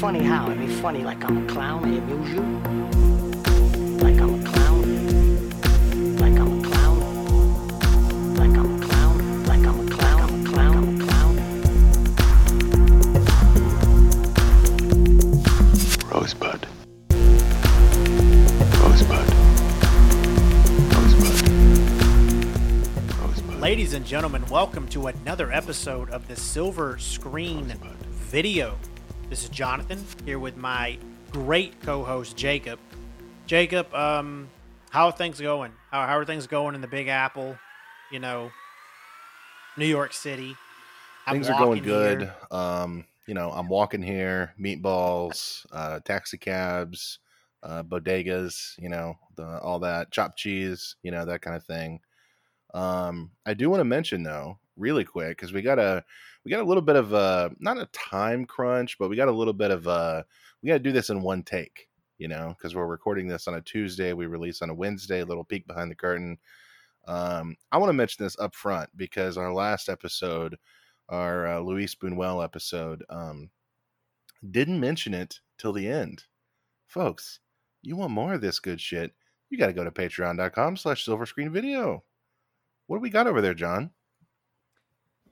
funny how? I mean, funny like I'm a clown. I amuse you. Like I'm a clown. Like I'm a clown. Like I'm a clown. Like I'm a clown. I'm a clown. I'm a clown. Rosebud. Rosebud. Rosebud. Rosebud. Ladies and gentlemen, welcome to another episode of the Silver Screen Video. This is Jonathan here with my great co-host Jacob. Jacob, um, how are things going? How, how are things going in the Big Apple? You know, New York City. I'm Things are going good. here. Um, you know, I'm walking here, meatballs, uh, taxi cabs, uh, bodegas, you know, the, all that, chopped cheese, you know, that kind of thing. Um, I do want to mention though, really quick, because we got a we got a little bit of a not a time crunch, but we got a little bit of a we got to do this in one take, you know, because we're recording this on a Tuesday, we release on a Wednesday. A little peek behind the curtain. Um, I want to mention this up front because our last episode our uh, Luis Buñuel episode, um, didn't mention it till the end. Folks, you want more of this good shit, you got to go to patreon.com slash. What do we got over there, John?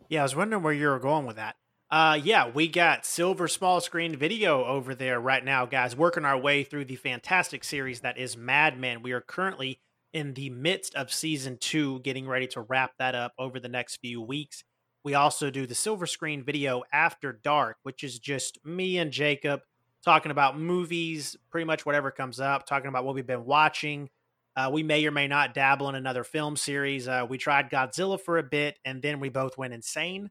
Yeah, I was wondering where you were going with that. Uh, yeah, we got silver small screen video over there right now, guys, working our way through the fantastic series that is Mad Men. We are currently in the midst of season two, getting ready to wrap that up over the next few weeks. We also do the silver screen video after dark, which is just me and Jacob talking about movies, pretty much whatever comes up, talking about what we've been watching. Uh, we may or may not dabble in another film series. Uh, we tried Godzilla for a bit, and then we both went insane.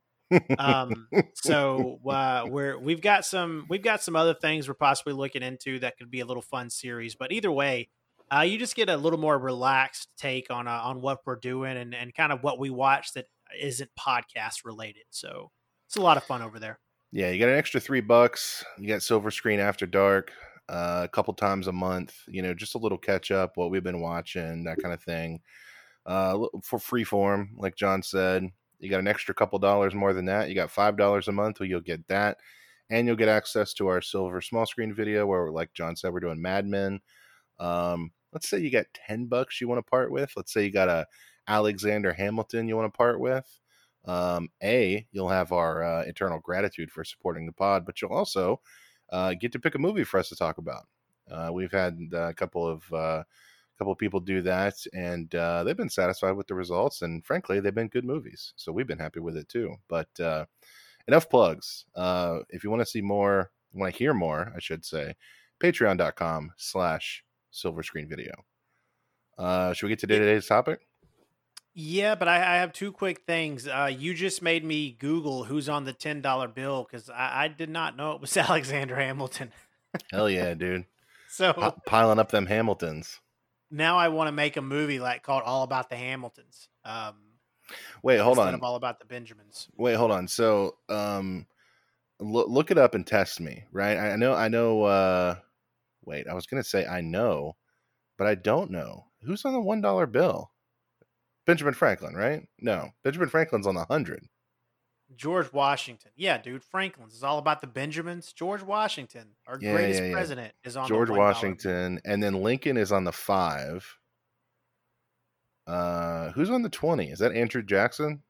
Um, so uh, we're we've got some we've got some other things we're possibly looking into that could be a little fun series. But either way, uh, you just get a little more relaxed take on uh, on what we're doing and and kind of what we watch that isn't podcast related. So it's a lot of fun over there. yeah, you got an extra three bucks. You got silver screen after dark uh, a couple times a month. You know, just a little catch up, what we've been watching, that kind of thing. Uh, for free form, like John said, you got an extra couple dollars more than that. You got five dollars a month, you'll get that, and you'll get access to our silver small screen video, where, like John said, we're doing Mad Men. Um, let's say you got ten bucks you want to part with. Let's say you got a Alexander Hamilton you want to part with. Um, a, you'll have our uh, eternal gratitude for supporting the pod, but you'll also uh, get to pick a movie for us to talk about. Uh, we've had uh, a couple of uh, couple of people do that, and uh, they've been satisfied with the results. And frankly, they've been good movies, so we've been happy with it too. But uh, enough plugs. Uh, if you want to see more, want to hear more, I should say, Patreon.com/slash Silver Screen Video. Uh, should we get to today's topic? Yeah, but I, I have two quick things. Uh, you just made me Google who's on the ten dollar bill because I, I did not know it was Alexander Hamilton. Hell yeah, dude! So P- piling up them Hamiltons. now I want to make a movie like called All About the Hamiltons. Um, Wait, hold on. All About the Benjamins. Wait, hold on. So, um, look look it up and test me, right? I I know, I know. uh Wait, I was gonna say I know, but I don't know who's on the one dollar bill. Benjamin Franklin, right? No, Benjamin Franklin's on the hundred. George Washington. Yeah, dude. Franklin's is all about the Benjamins. George Washington, our Yeah, greatest yeah, yeah. president, is on George the $1 Washington, and then Lincoln is on the five. Uh, who's on the twenty? Is that Andrew Jackson?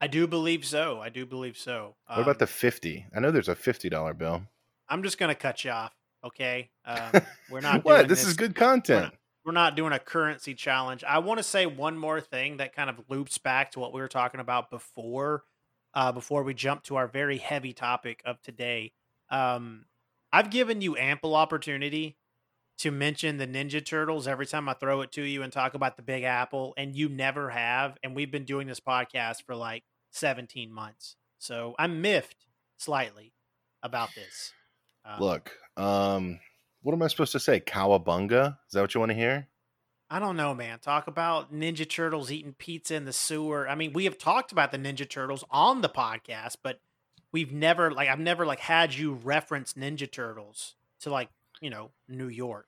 I do believe so. I do believe so. What about Um, the fifty? I know there's a fifty dollar bill. I'm just gonna cut you off. Okay, um, we're not. what? doing This, is good content. We're not doing a currency challenge. I want to say one more thing that kind of loops back to what we were talking about before, uh, before we jump to our very heavy topic of today. Um, I've given you ample opportunity to mention the Ninja Turtles every time I throw it to you and talk about the Big Apple, and you never have. And we've been doing this podcast for like 17 months, so I'm miffed slightly about this. Um, Look, um, what am I supposed to say? Cowabunga? Is that what you want to hear? I don't know, man. Talk about Ninja Turtles eating pizza in the sewer. I mean, we have talked about the Ninja Turtles on the podcast, but we've never like I've never like had you reference Ninja Turtles to like, you know, New York.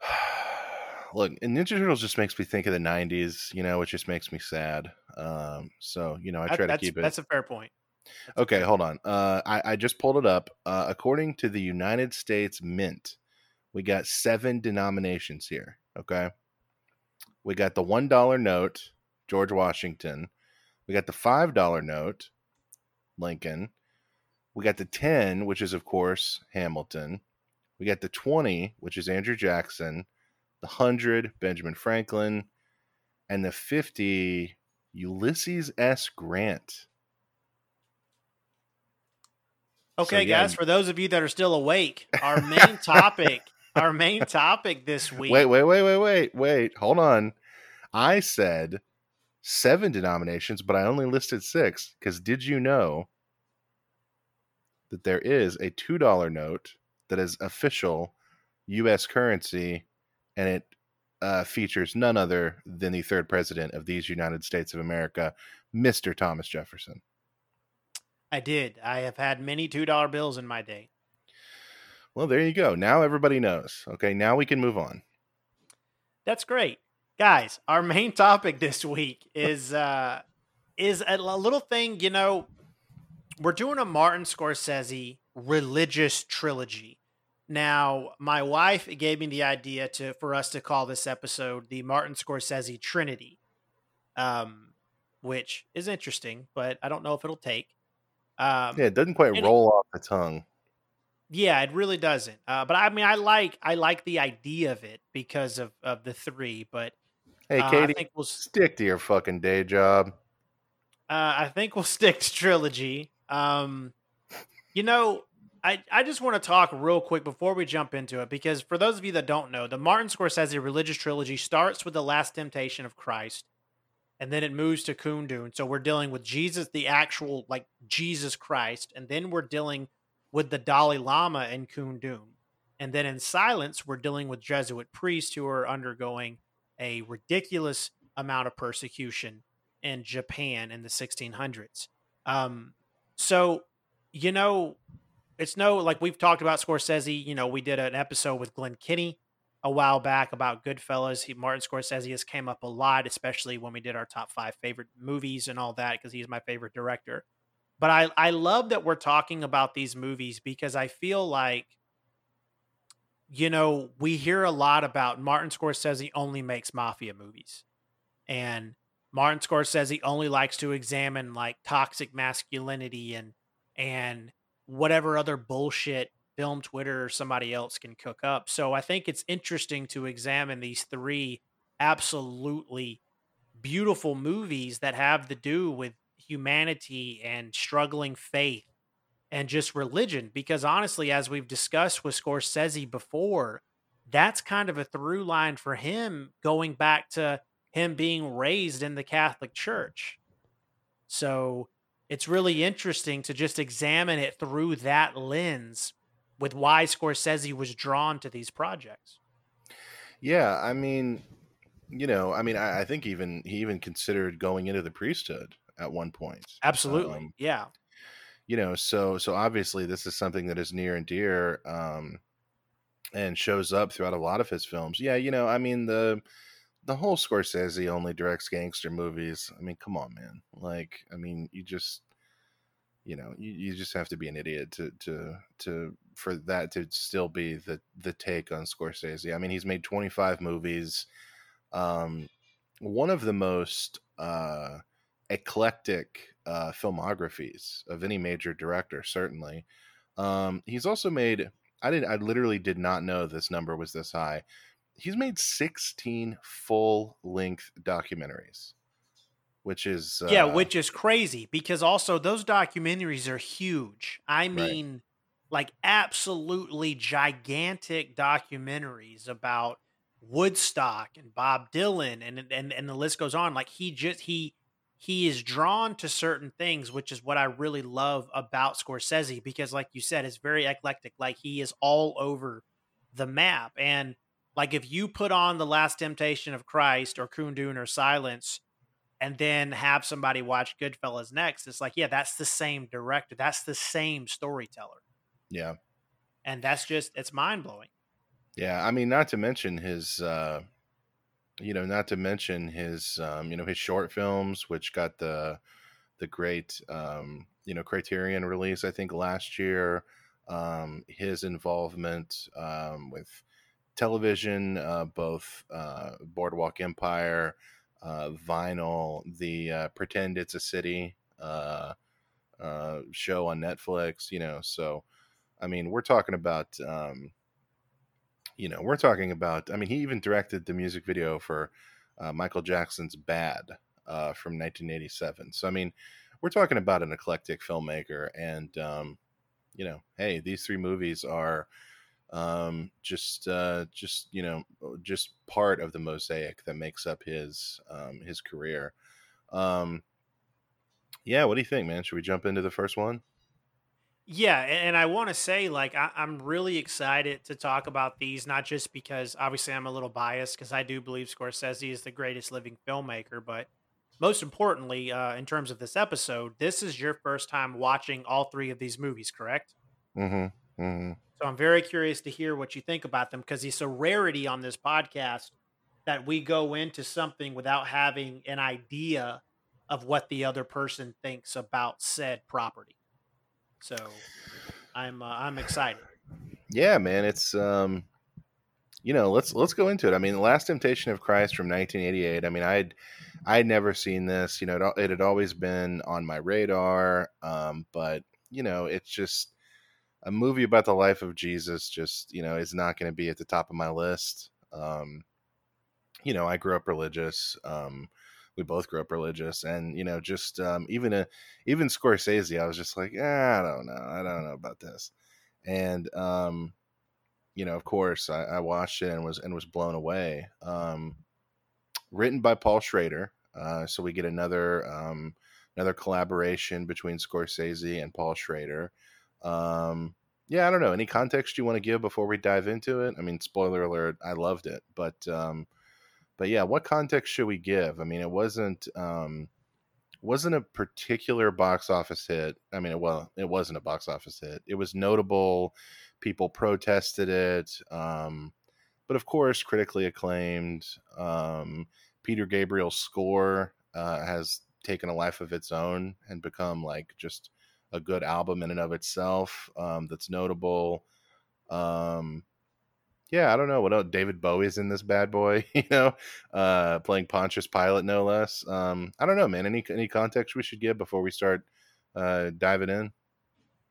Look, and Ninja Turtles just makes me think of the '90s. You know, it just makes me sad. Um, so you know, I That- try to keep it. that's a fair point. Okay, hold on. Uh, I, I just pulled it up. Uh, according to the United States Mint, we got seven denominations here. Okay. We got the $1 note, George Washington. We got the $5 note, Lincoln. We got the 10, which is, of course, Hamilton. We got the 20, which is Andrew Jackson. The 100, Benjamin Franklin. And the 50, Ulysses S. Grant. Okay, yeah, guys, for those of you that are still awake, our main topic, our main topic this week. Wait, wait, wait, wait, wait, wait. Hold on. I said seven denominations, but I only listed six because did you know that there is a $2 note that is official U.S. currency and it uh, features none other than the third president of these United States of America, Mr. Thomas Jefferson? I did. I have had many $2 bills in my day. Well, there you go. Now everybody knows. Okay, now we can move on. That's great. Guys, our main topic this week is uh is a little thing, you know, we're doing a Martin Scorsese religious trilogy. Now, my wife gave me the idea to for us to call this episode the Martin Scorsese Trinity. Um which is interesting, but I don't know if it'll take. Um Yeah, it doesn't quite and it- roll off the tongue. Yeah, it really doesn't. Uh, but I mean, I like I like the idea of it because of of the three. But Hey, uh, I Katie, think we'll stick to your fucking day job. uh, I think we'll stick to trilogy. Um, you know, I I just want to talk real quick before we jump into it because for those of you that don't know, the Martin Scorsese religious trilogy starts with the Last Temptation of Christ, and then it moves to Kundun. So we're dealing with Jesus, the actual like Jesus Christ, and then we're dealing with the Dalai Lama in Kundun. And then in Silence, we're dealing with Jesuit priests who are undergoing a ridiculous amount of persecution in Japan in the 1600s. Um, so, you know, it's no like we've talked about Scorsese. You know, we did an episode with Glenn Kenny a while back about Goodfellas. He Martin Scorsese has came up a lot, especially when we did our top five favorite movies and all that, because he's my favorite director. But I I love that we're talking about these movies because I feel like you know, we hear a lot about Martin Scorsese only makes mafia movies. And Martin Scorsese only likes to examine like toxic masculinity and and whatever other bullshit film Twitter or somebody else can cook up. So I think it's interesting to examine these three absolutely beautiful movies that have to do with humanity and struggling faith and just religion because honestly as we've discussed with Scorsese before that's kind of a through line for him going back to him being raised in the Catholic Church. So it's really interesting to just examine it through that lens with why Scorsese was drawn to these projects. Yeah, I mean, you know, I mean, I, I think even he even considered going into the priesthood at one point. Absolutely. Um, yeah. you know, so so obviously this is something that is near and dear, um, and shows up throughout a lot of his films. Yeah, you know, I mean the the whole Scorsese only directs gangster movies. I mean, come on, man. Like, I mean, you just you know, you, you just have to be an idiot to to to for that to still be the the take on Scorsese. I mean, he's made 25 movies. Um one of the most uh eclectic uh filmographies of any major director certainly. Um he's also made I did I literally did not know this number was this high. He's made 16 full length documentaries, which is yeah, uh, which is crazy because also those documentaries are huge. I mean, like absolutely gigantic documentaries about Woodstock and Bob Dylan and and and the list goes on. Like he just he he is drawn to certain things, which is what I really love about Scorsese because, like you said, it's very eclectic. Like he is all over the map, and like if you put on the Last Temptation of Christ or Kundun or Silence, and then have somebody watch Goodfellas next, it's like, yeah, that's the same director, that's the same storyteller, yeah. and that's just it's mind blowing. Yeah, I mean, not to mention his, uh, you know, not to mention his, um, you know, his short films, which got the the great um, you know Criterion release I think last year. Um, his involvement um, with television, uh, both uh, Boardwalk Empire, uh, Vinyl, the uh, Pretend It's a City uh, uh, show on Netflix. You know, so I mean, we're talking about. Um, you know, we're talking about. I mean, he even directed the music video for Michael Jackson's "Bad" from 1987. So I mean, we're talking about an eclectic filmmaker, and um, you know, hey, these three movies are um, just uh, just you know just part of the mosaic that makes up his um, his career. Um, yeah, what do you think, man? Should we jump into the first one? Yeah, and I want to say, like, I, I'm really excited to talk about these, not just because obviously I'm a little biased because I do believe Scorsese is the greatest living filmmaker, but most importantly, uh, in terms of this episode, this is your first time watching all three of these movies, correct? Mm-hmm. Mm-hmm. So I'm very curious to hear what you think about them because it's a rarity on this podcast that we go into something without having an idea of what the other person thinks about said property. So I'm uh, I'm excited. Yeah, man, it's um you know, let's let's go into it. I mean, The Last Temptation of Christ from 1988. I mean, I'd I'd never seen this. You know, it, it had always been on my radar, um, but you know, it's just a movie about the life of Jesus. Just you know, is not going to be at the top of my list. Um, you know, I grew up religious. Um, we both grew up religious, and you know, just um, even a even Scorsese, I was just like, eh, I don't know, I don't know about this, and um, you know, of course, I, I watched it and was and was blown away. Um, written by Paul Schrader. Uh, so we get another um, another collaboration between Scorsese and Paul Schrader. Um, yeah, I don't know. Any context you want to give before we dive into it? I mean, spoiler alert, I loved it, but um, but yeah, what context should we give? I mean, it wasn't um, wasn't a particular box office hit. I mean, well, it wasn't a box office hit. It was notable. People protested it. Um, but of course, critically acclaimed. Um, Peter Gabriel's score uh, has taken a life of its own and become like just a good album in and of itself um, that's notable. Um, yeah, I don't know what else. David Bowie's in this bad boy, you know, uh, playing Pontius Pilate, no less. Um, I don't know, man. Any any context we should give before we start uh, diving in?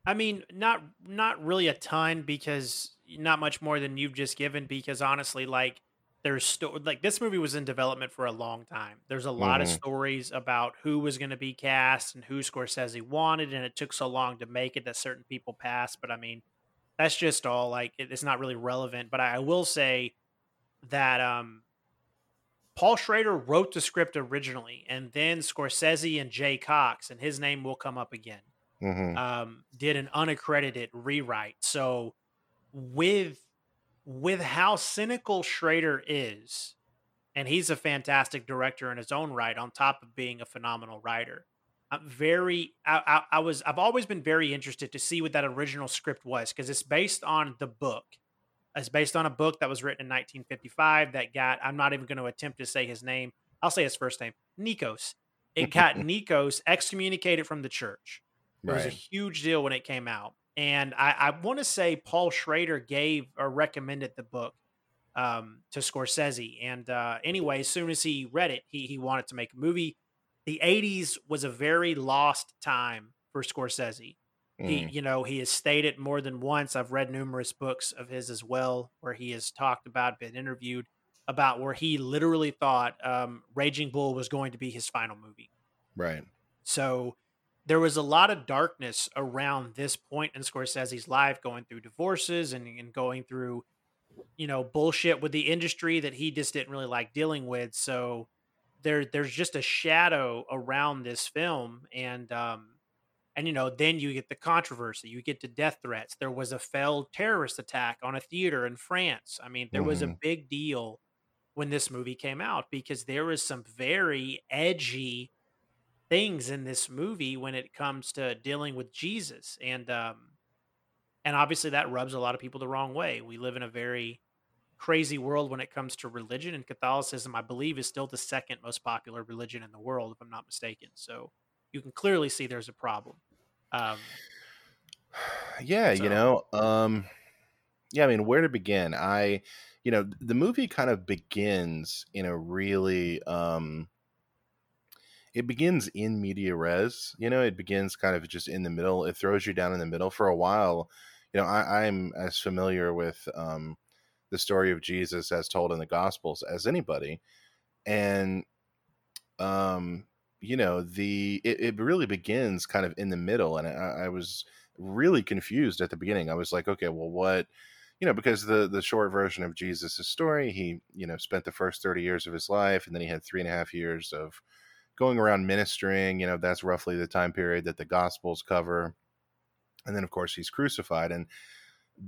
I mean, not not really a ton because not much more than you've just given because honestly, like there's sto- like this movie was in development for a long time. There's a lot of Mm-hmm. stories about who was going to be cast and who Scorsese wanted, and it took so long to make it that certain people passed. But I mean, that's just all like it- it's not really relevant. But I, I will say that um, Paul Schrader wrote the script originally, and then Scorsese and Jay Cocks, and his name will come up again hmm um, did an unaccredited rewrite. So with with how cynical Schrader is, and he's a fantastic director in his own right, on top of being a phenomenal writer. I'm very I, I, I was I've always been very interested to see what that original script was because it's based on the book. It's based on a book that was written in 1955 that got I'm not even going to attempt to say his name. I'll say his first name, Nikos. It got Nikos excommunicated from the church. It was a huge deal when it came out. And I, I want to say Paul Schrader gave or recommended the book um, to Scorsese. And uh, anyway, as soon as he read it, he, he wanted to make a movie. The 80s was a very lost time for Scorsese. He, Mm. you know, he has stated more than once. I've read numerous books of his as well, where he has talked about, been interviewed about where he literally thought um, Raging Bull was going to be his final movie. Right. So there was a lot of darkness around this point in Scorsese's life, going through divorces and, and going through, you know, bullshit with the industry that he just didn't really like dealing with. So there, there's just a shadow around this film, and um, and you know, then you get the controversy, you get the death threats. There was a failed terrorist attack on a theater in France. I mean, there was a Mhm. big deal when this movie came out because there was some very edgy things in this movie when it comes to dealing with Jesus and um and obviously that rubs a lot of people the wrong way. We live in a very crazy world when it comes to religion and Catholicism I believe is still the second most popular religion in the world if I'm not mistaken. So you can clearly see there's a problem. Um, yeah, So- you know, um, yeah, I mean, where to begin? I, you know, the movie kind of begins in a really, um, it begins in media res. You know, it begins kind of just in the middle. It throws you down in the middle for a while. You know, I, I'm as familiar with um, the story of Jesus as told in the Gospels as anybody, and um, you know, the it, it really begins kind of in the middle, and I, I was really confused at the beginning. I was like, okay, well, what? You know, because the the short version of Jesus' story, he you know spent the first thirty years of his life, and then he had three and a half years of going around ministering. You know, that's roughly the time period that the Gospels cover, and then of course he's crucified, and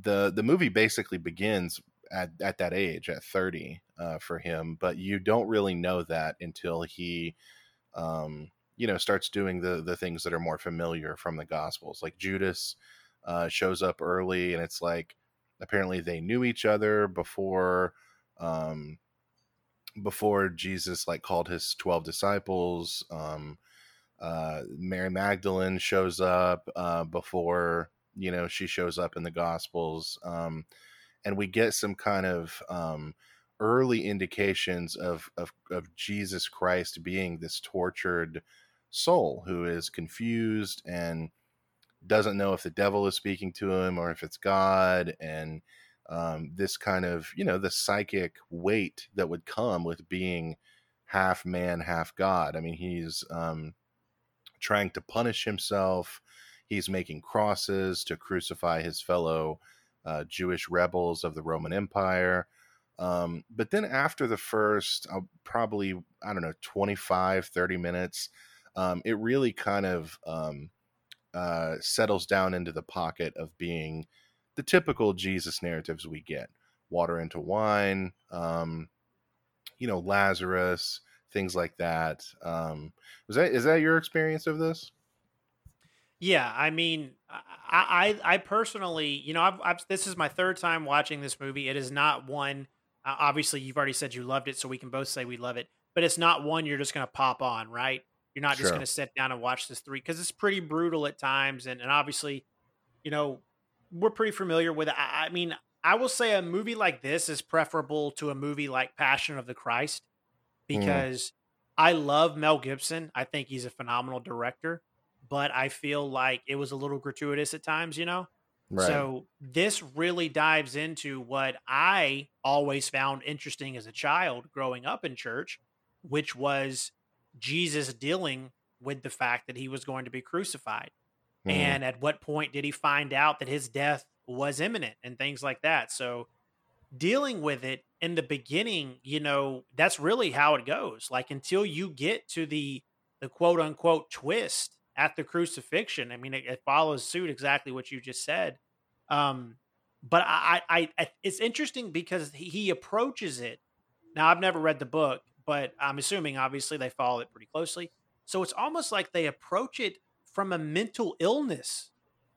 the the movie basically begins at at that age, at thirty, uh, for him. But you don't really know that until he um, you know, starts doing the the things that are more familiar from the Gospels. Like Judas uh, shows up early, and it's like apparently they knew each other before um, before Jesus like called his twelve disciples. Um, uh, Mary Magdalene shows up uh, before you know she shows up in the Gospels, um, and we get some kind of um, early indications of, of of Jesus Christ being this tortured soul who is confused and doesn't know if the devil is speaking to him or if it's God, and um, this kind of you know the psychic weight that would come with being half man, half God. I mean, he's um, trying to punish himself. He's making crosses to crucify his fellow uh, Jewish rebels of the Roman Empire. Um, but then after the first, uh, probably, I don't know, 25, 30 minutes, um, it really kind of um, uh, settles down into the pocket of being the typical Jesus narratives we get water into wine, um, you know, Lazarus, things like that. Um, was that is that your experience of this? Yeah, I mean, I, I, I personally, you know, I've, I've, this is my third time watching this movie. It is not one. Uh, obviously, you've already said you loved it, so we can both say we love it. But it's not one you're just going to pop on, right? You're not just Sure. going to sit down and watch this three because it's pretty brutal at times, and and obviously, you know, we're pretty familiar with it. I, I mean, I will say a movie like this is preferable to a movie like Passion of the Christ Mm. because I love Mel Gibson. I think he's a phenomenal director, but I feel like it was a little gratuitous at times, you know? Right. So this really dives into what I always found interesting as a child growing up in church, which was Jesus dealing with the fact that he was going to be crucified. Mhm. And at what point did he find out that his death was imminent and things like that? So dealing with it in the beginning, you know, that's really how it goes. Like until you get to the the quote unquote twist at the crucifixion. I mean, it, it follows suit exactly what you just said. Um, but I, I, I, it's interesting because he, he approaches it. Now, I've never read the book, but I'm assuming obviously they follow it pretty closely. So it's almost like they approach it from a mental illness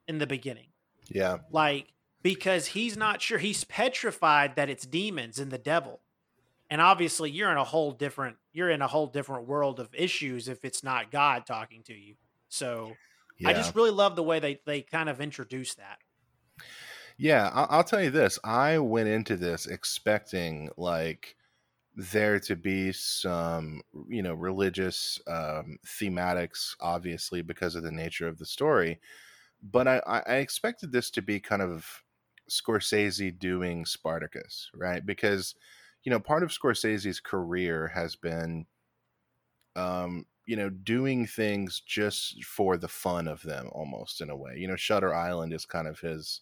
in the beginning yeah. like because he's not sure he's petrified that it's demons and the devil and obviously you're in a whole different you're in a whole different world of issues if it's not god talking to you so Yeah. i just really love the way they they kind of introduce that Yeah, I'll, I'll tell you this. I went into this expecting like there to be some, you know, religious um, thematics, obviously because of the nature of the story. But I, I I expected this to be kind of Scorsese doing Spartacus, right? Because, you know, part of Scorsese's career has been, um, you know, doing things just for the fun of them, almost in a way. You know, Shutter Island is kind of his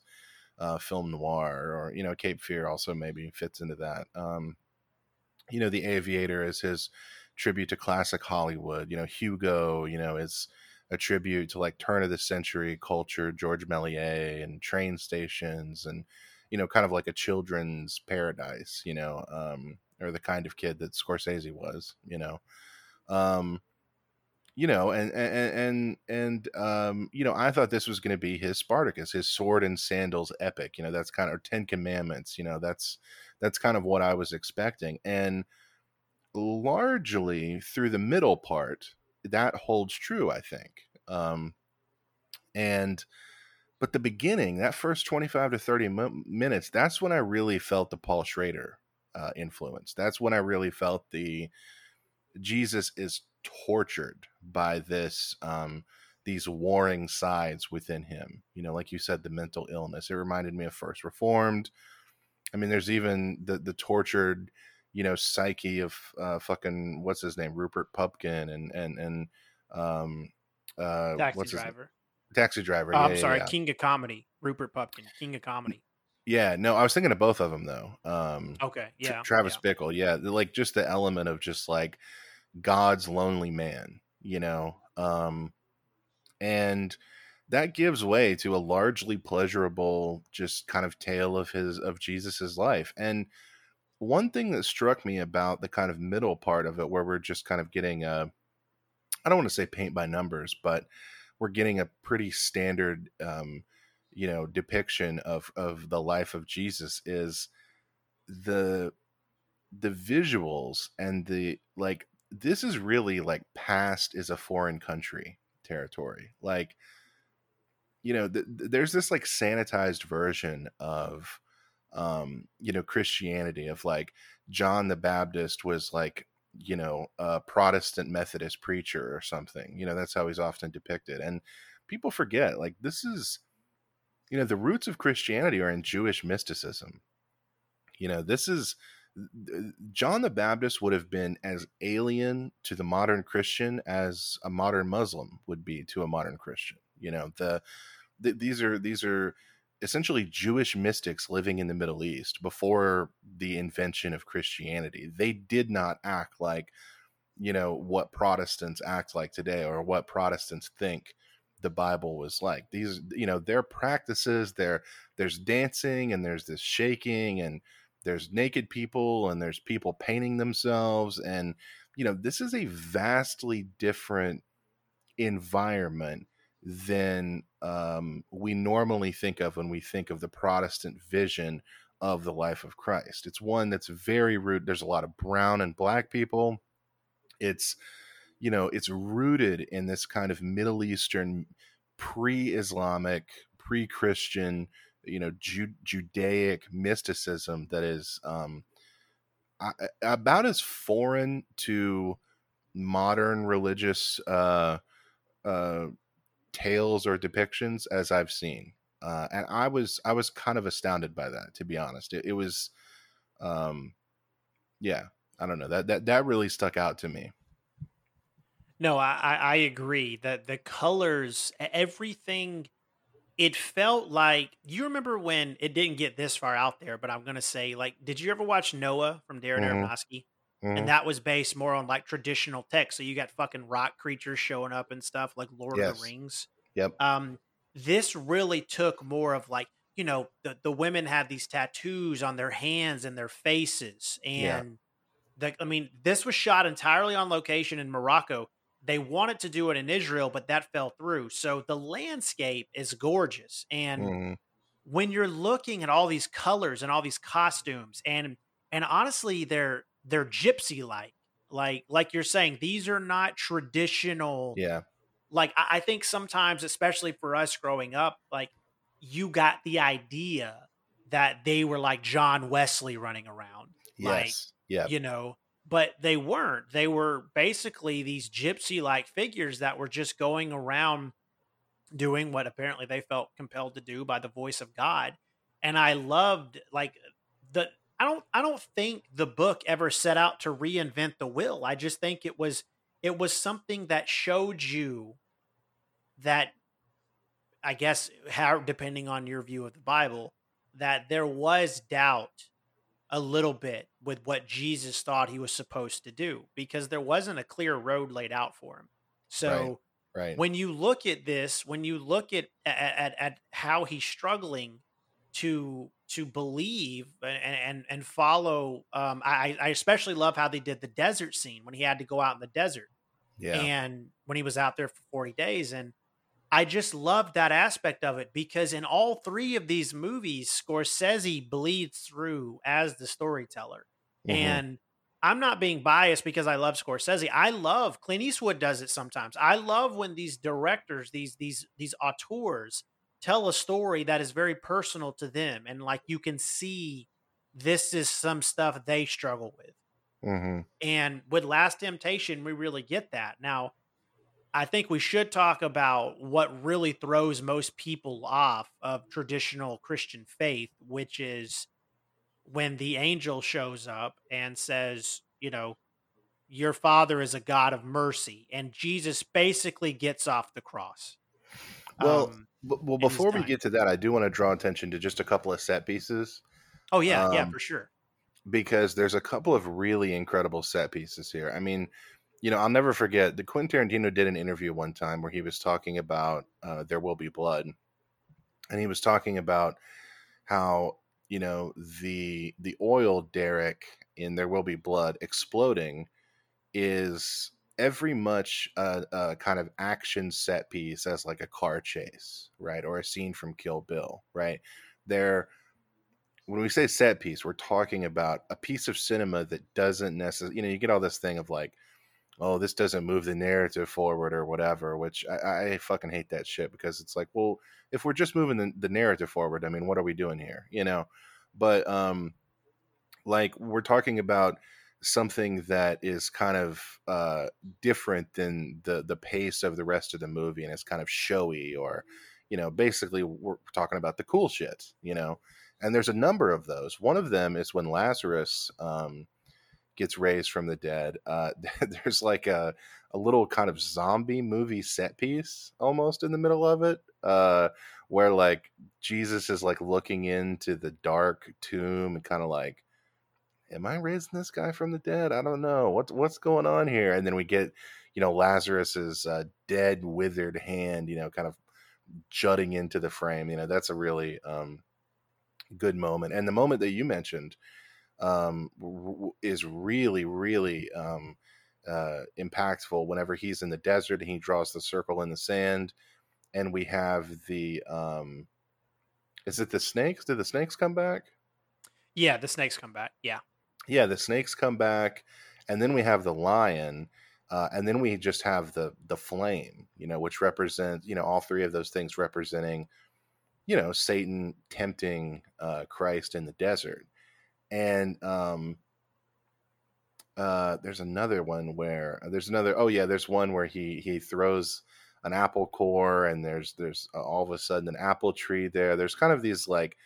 uh, film noir, or you know, Cape Fear also maybe fits into that. Um, you know, The Aviator is his tribute to classic Hollywood. You know, Hugo, you know, is a tribute to like turn of the century culture, George Méliès, and train stations, and you know, kind of like a children's paradise. You know, um, or the kind of kid that Scorsese was. You know. Um, you know, and and and and um, you know, I thought this was going to be his Spartacus, his sword and sandals epic. You know, that's kind of or Ten Commandments. You know, that's that's kind of what I was expecting, and largely through the middle part, that holds true. I think. Um, And but the beginning, that first 25 to 30 mi- minutes, that's when I really felt the Paul Schrader uh, influence. That's when I really felt the Jesus is tortured by this um these warring sides within him. You know, like you said, the mental illness. It reminded me of First Reformed. I mean, there's even the the tortured, you know, psyche of uh, fucking what's his name, Rupert Pupkin, and and and um, uh, Taxi what's his driver. taxi driver. Oh, yeah, I'm sorry, yeah. King of Comedy, Rupert Pupkin, King of Comedy. Yeah, no, I was thinking of both of them though. Um, Okay, yeah, Travis yeah. Bickle, yeah, like just the element of just like God's lonely man, you know, um, and that gives way to a largely pleasurable, just kind of tale of his of Jesus's life. And one thing that struck me about the kind of middle part of it, where we're just kind of getting a, I don't want to say paint by numbers, but we're getting a pretty standard, um, you know, depiction of of the life of Jesus is the the visuals and the like this is really like past is a foreign country territory like you know th- th- there's this like sanitized version of um you know christianity of like john the baptist was like you know a protestant methodist preacher or something you know that's how he's often depicted and people forget like this is you know the roots of christianity are in jewish mysticism. You know this is John the Baptist would have been as alien to the modern Christian as a modern Muslim would be to a modern Christian. You know, the, the these are these are essentially Jewish mystics living in the Middle East before the invention of Christianity. They did not act like, you know, what Protestants act like today or what Protestants think the Bible was like. These, you know, their practices, there there's dancing and there's this shaking and there's naked people and there's people painting themselves and you know this is a vastly different environment than um, we normally think of when we think of the protestant vision of the life of christ. It's one that's very root there's a lot of brown and black people. It's you know it's rooted in this kind of middle eastern pre-islamic pre-christian you know Ju- judaic mysticism that is um I, about as foreign to modern religious uh uh tales or depictions as i've seen uh and i was i was kind of astounded by that to be honest. It, it was um yeah i don't know that that that really stuck out to me. No, I, I agree that the colors, everything, it felt like. You remember when it didn't get this far out there, but I'm gonna say, like, did you ever watch Noah from Darren Mhm. Aronofsky? Mhm. And that was based more on like traditional text. So you got fucking rock creatures showing up and stuff like Lord of the Rings. Yep. Um, this really took more of like you know the the women had these tattoos on their hands and their faces, Yeah. and the I mean this was shot entirely on location in Morocco. They wanted to do it in Israel, but that fell through. So the landscape is gorgeous, and Mhm. when you're looking at all these colors and all these costumes and and honestly they're they're gypsy like like like you're saying these are not traditional yeah like I, I think sometimes especially for us growing up like you got the idea that they were like john wesley running around like yes yeah you know but they weren't. They were basically these gypsy like figures that were just going around doing what apparently they felt compelled to do by the voice of god and i loved like the i don't i don't think the book ever set out to reinvent the will. I just think it was it was something that showed you that i guess how depending on your view of the bible that there was doubt a little bit with what Jesus thought he was supposed to do because there wasn't a clear road laid out for him. So right when you look at this, when you look at at, at, at how he's struggling to to believe and and, and follow, um, I, I especially love how they did the desert scene when he had to go out in the desert yeah and when he was out there for 40 days and I just loved that aspect of it because in all three of these movies, Scorsese bleeds through as the storyteller. Mhm. And I'm not being biased because I love Scorsese. I love Clint Eastwood does it sometimes. I love when these directors, these these these auteurs tell a story that is very personal to them and like you can see this is some stuff they struggle with. hmm And with Last Temptation, we really get that. Now, I think we should talk about what really throws most people off of traditional Christian faith, which is when the angel shows up and says, you know, your father is a God of mercy. And Jesus basically gets off the cross. Well, Um, b- well, before we get to that, I do want to draw attention to just a couple of set pieces oh, yeah, yeah, Um, for sure. because there's a couple of really incredible set pieces here. I mean, you know, I'll never forget the Quentin Tarantino did an interview one time where he was talking about uh, There Will Be Blood, and he was talking about how you know the the oil derrick in There Will Be Blood exploding is every much a, a kind of action set piece as like a car chase, right, or a scene from Kill Bill, right? They're when we say set piece, we're talking about a piece of cinema that doesn't necessarily, you know, you get all this thing of like, oh, this doesn't move the narrative forward or whatever, which I, I fucking hate that shit because it's like, well, if we're just moving the, the narrative forward, I mean, what are we doing here, you know? But um, like we're talking about something that is kind of uh different than the the pace of the rest of the movie and it's kind of showy or you know basically we're talking about the cool shit you know and there's a number of those one of them is when lazarus um gets raised from the dead uh there's like a a little kind of zombie movie set piece almost in the middle of it uh where like jesus is like looking into the dark tomb and kind of like am I raising this guy from the dead? I don't know. What's what's going on here? And then we get, you know, Lazarus's uh, dead, withered hand, you know, kind of jutting into the frame. You know, that's a really um, good moment. And the moment that you mentioned um, is really, really um, uh, impactful. Whenever he's in the desert and he draws the circle in the sand, and we have the, um, is it the snakes? Did the snakes come back? Yeah, the snakes come back. Yeah. yeah the snakes come back and then we have the lion uh, and then we just have the the flame you know which represents you know all three of those things representing you know satan tempting uh, christ in the desert and um uh there's another one where there's another oh yeah there's one where he he throws an apple core and there's there's uh, all of a sudden an apple tree there. There's kind of these like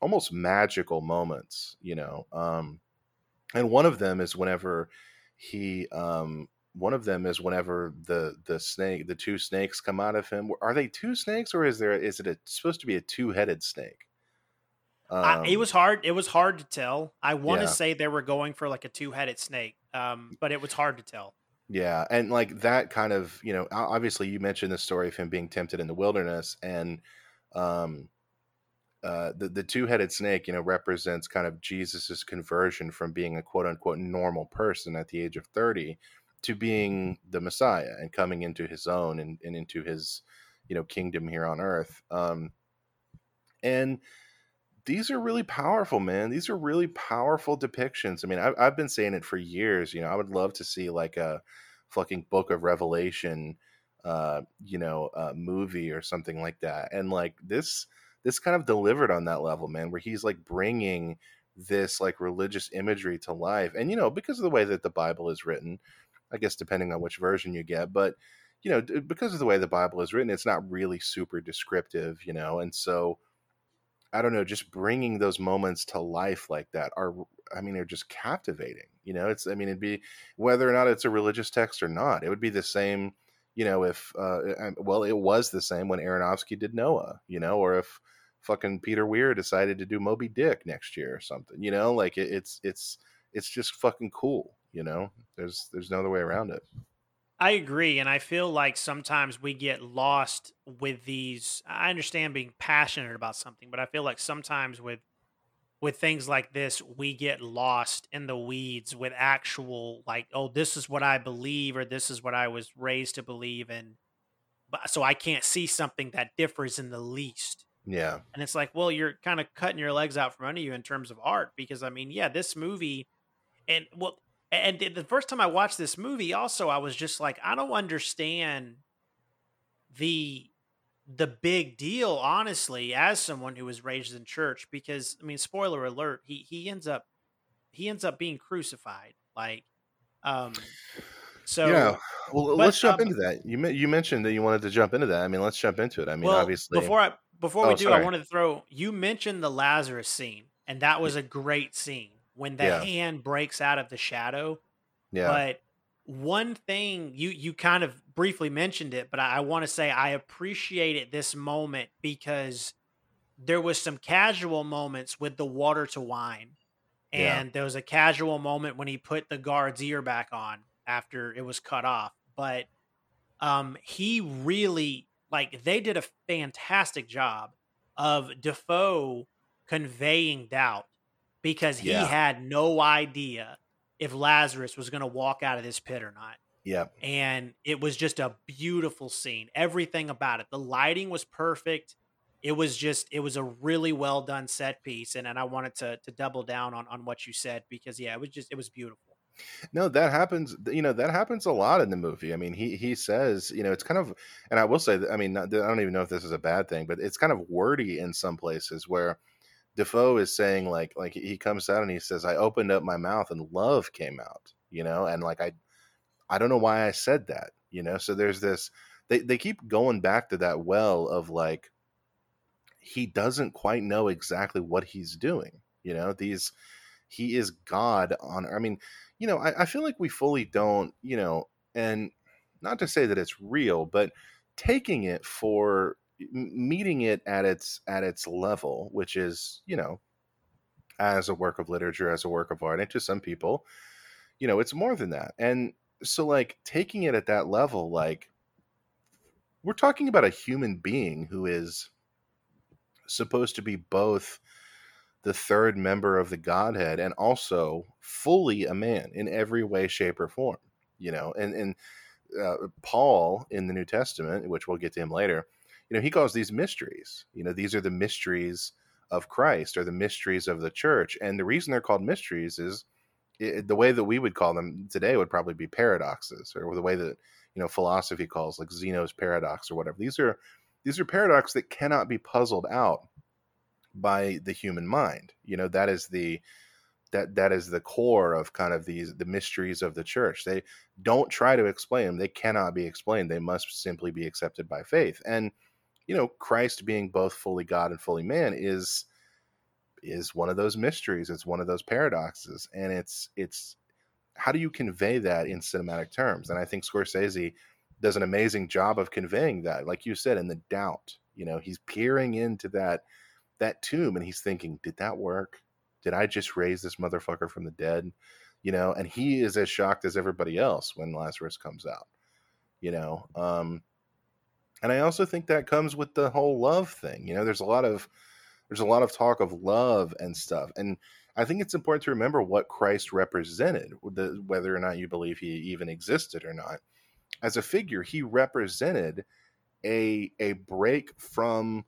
almost magical moments you know um and one of them is whenever he um one of them is whenever the the snake the two snakes come out of him. Are they two snakes or is there is it a, supposed to be a two-headed snake um, I, it was hard. It was hard to tell. I want to Yeah. say they were going for like a two-headed snake, um, but it was hard to tell. Yeah, and like that kind of, you know, obviously you mentioned the story of him being tempted in the wilderness, and um, uh, the the two headed snake, you know, represents kind of Jesus's conversion from being a quote unquote normal person at the age of thirty to being the Messiah and coming into his own and, and into his, you know, kingdom here on earth. Um, and these are really powerful, man. These are really powerful depictions. I mean, I've, I've been saying it for years. You know, I would love to see like a fucking Book of Revelation, uh, you know, uh, movie or something like that. And like this, this kind of delivered on that level, man, where he's like bringing this like religious imagery to life. And you know, because of the way that the Bible is written, I guess depending on which version you get, but you know, because of the way the Bible is written, it's not really super descriptive, you know, and so I don't know, just bringing those moments to life like that are, I mean, they're just captivating. You know, it's, I mean, it'd be whether or not it's a religious text or not. It would be the same, you know, if, uh, well, it was the same when Aronofsky did Noah, you know, or if fucking Peter Weir decided to do Moby Dick next year or something, you know, like it, it's, it's, it's just fucking cool. You know, there's, there's no other way around it. I agree, and I feel like sometimes we get lost with these. I understand being passionate about something, but I feel like sometimes with with things like this, we get lost in the weeds with actual like, oh, this is what I believe, or this is what I was raised to believe, and but so I can't see something that differs in the least. Yeah. And it's like, well, you're kind of cutting your legs out from under you in terms of art because I mean, yeah, this movie and well And the first time I watched this movie, also, I was just like, I don't understand the the big deal, honestly, as someone who was raised in church, because I mean, spoiler alert, he he ends up he ends up being crucified. Like, um, so yeah. Well, but, let's jump um, into that. You you mentioned that you wanted to jump into that. I mean, let's jump into it. I mean, well, obviously, before I before we Oh, do, I wanted to throw you mentioned the Lazarus scene, and that was a great scene when the Yeah. hand breaks out of the shadow. yeah, But one thing you you kind of briefly mentioned it, but I, I want to say I appreciated this moment because there was some casual moments with the water to wine, Yeah. and there was a casual moment when he put the guard's ear back on after it was cut off. But um, he really like they did a fantastic job of Dafoe conveying doubt because he Yeah. had no idea if Lazarus was going to walk out of this pit or not. yeah, And it was just a beautiful scene. Everything about it. The lighting was perfect. It was just it was a really well done set piece. And, and I wanted to to double down on on what you said because yeah, it was just it was beautiful. No, that happens. You know, that happens a lot in the movie. I mean, he he says, you know, it's kind of, and I will say, that, I mean, not, I don't even know if this is a bad thing, but it's kind of wordy in some places where Dafoe is saying, like, like he comes out and he says, "I opened up my mouth and love came out," you know, and like I, I don't know why I said that, you know. So there's this. They they keep going back to that well of like, he doesn't quite know exactly what he's doing, you know. These, he is God on. I mean you know, I, I feel like we fully don't, you know, and not to say that it's real, but taking it for meeting it at its at its level, which is, you know, as a work of literature, as a work of art, and to some people, you know, it's more than that. And so like taking it at that level, like we're talking about a human being who is supposed to be both the third member of the Godhead and also fully a man in every way, shape, or form. You know, and and uh, Paul in the New Testament, which we'll get to him later, you know, he calls these mysteries. You know, these are the mysteries of Christ or the mysteries of the church, and the reason they're called mysteries is it, the way that we would call them today would probably be paradoxes, or the way that you know philosophy calls like Zeno's paradox or whatever. These are these are paradoxes that cannot be puzzled out by the human mind. You know that is the that that is the core of kind of these the mysteries of the church. They don't try to explain them. They cannot be explained. They must simply be accepted by faith. And you know christ being both fully god and fully man is is one of those mysteries it's one of those paradoxes and it's it's how do you convey that in cinematic terms and i think scorsese does an amazing job of conveying that like you said in the doubt you know he's peering into that that tomb and he's thinking, did that work? Did I just raise this motherfucker from the dead? You know, and he is as shocked as everybody else when Lazarus comes out. You know, um, and I also think that comes with the whole love thing. You know, there's a lot of there's a lot of talk of love and stuff, and I think it's important to remember what Christ represented, the, whether or not you believe he even existed or not. As a figure, he represented a a break from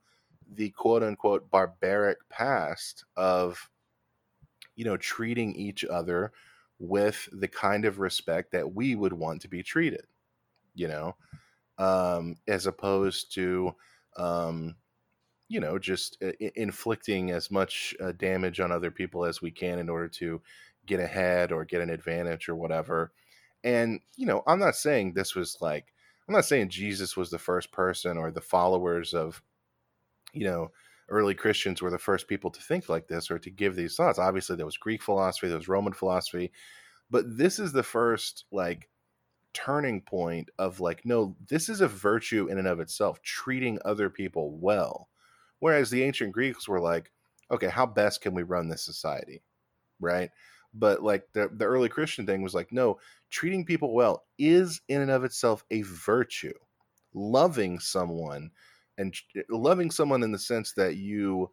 the quote unquote barbaric past of you know treating each other with the kind of respect that we would want to be treated you know um as opposed to um you know just uh, inflicting as much uh, damage on other people as we can in order to get ahead or get an advantage or whatever. And you know i'm not saying this was like i'm not saying jesus was the first person or the followers of you know early christians were the first people to think like this or to give these thoughts. Obviously there was greek philosophy there was roman philosophy but this is the first like turning point of like no this is a virtue in and of itself treating other people well. Whereas the ancient greeks were like okay how best can we run this society? Right? But like the, the early christian thing was like no treating people well is in and of itself a virtue. Loving someone and loving someone in the sense that you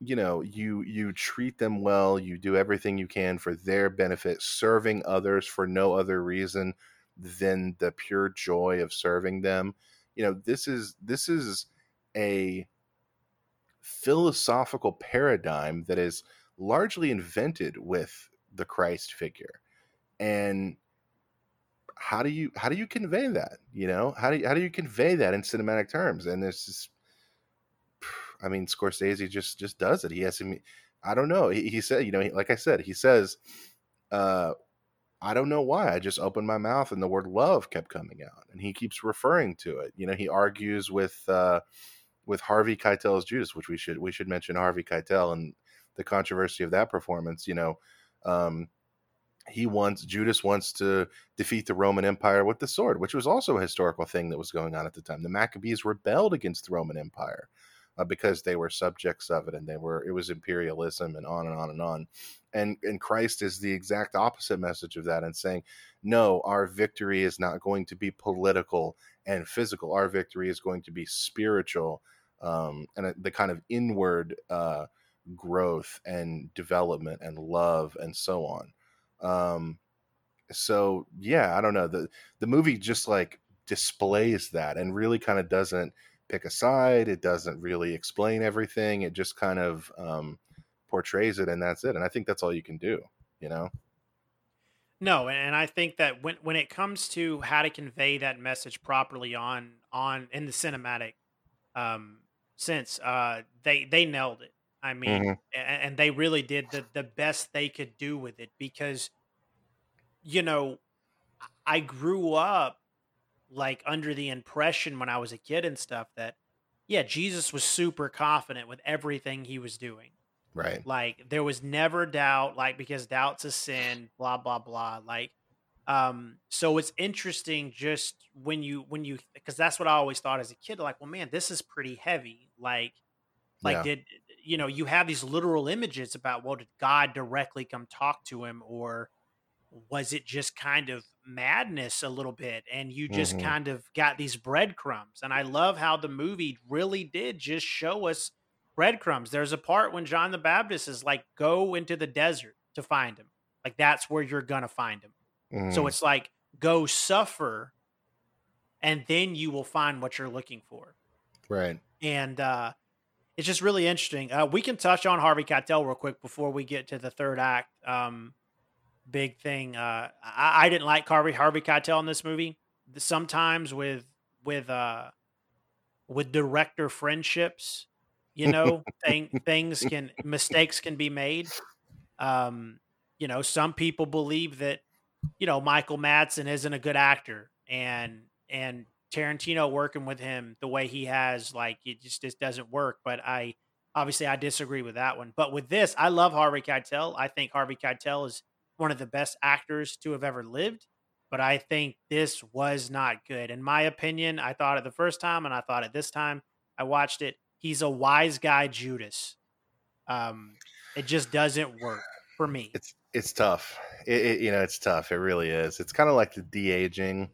you know you you treat them well you do everything you can for their benefit serving others for no other reason than the pure joy of serving them. You know this is this is a philosophical paradigm that is largely invented with the Christ figure. And how do you how do you convey that? You know how do you, how do you convey that in cinematic terms? And this is i mean scorsese just just does it he has to i don't know he, he said you know he, like i said he says uh I don't know why. I just opened my mouth and the word love kept coming out, and he keeps referring to it. You know, he argues with uh, with Harvey Keitel's Judas, which we should we should mention Harvey Keitel and the controversy of that performance. You know, um, he wants Judas wants to defeat the Roman Empire with the sword, which was also a historical thing that was going on at the time. The Maccabees rebelled against the Roman Empire uh, because they were subjects of it, and they were it was imperialism and on and on and on. And and Christ is the exact opposite message of that and saying no our victory is not going to be political and physical. Our victory is going to be spiritual um, and the kind of inward uh, growth and development and love and so on. Um, so yeah i don't know. The the movie just like displays that and really kind of doesn't pick a side it doesn't really explain everything it just kind of um, portrays it and that's it and i think that's all you can do you know no and i think that when when it comes to how to convey that message properly on on in the cinematic um sense uh they they nailed it i mean mm-hmm. and, and they really did the the best they could do with it because you know i grew up like under the impression when i was a kid and stuff that yeah jesus was super confident with everything he was doing Right. Like there was never doubt, like because doubt's a sin, blah blah blah. Like, um, so it's interesting just when you when you because that's what I always thought as a kid. Like, well, man, this is pretty heavy. Like, like yeah. did you know you have these literal images about well, did God directly come talk to him or was it just kind of madness a little bit and you just mm-hmm. kind of got these breadcrumbs and i love how the movie really did just show us breadcrumbs. There's a part when John the Baptist is like, go into the desert to find him. Like that's where you're gonna find him. Mm. So it's like go suffer and then you will find what you're looking for. Right. And uh it's just really interesting. Uh, we can touch on Harvey Keitel real quick before we get to the third act. Um, big thing. Uh, I, I didn't like Harvey Harvey Keitel in this movie. Sometimes with with uh with director friendships, you know, thing, things can mistakes can be made. Um, you know, some people believe that you know Michael Madsen isn't a good actor, and and Tarantino working with him the way he has, like it just just doesn't work. But I obviously I disagree with that one. But with this, I love Harvey Keitel. I think Harvey Keitel is one of the best actors to have ever lived. But I think this was not good. In my opinion, I thought it the first time and I thought it this time. I watched it he's a wise guy Judas. Um, it just doesn't work for me. It's it's tough. It, it you know it's tough. It really is. It's kind of like the de aging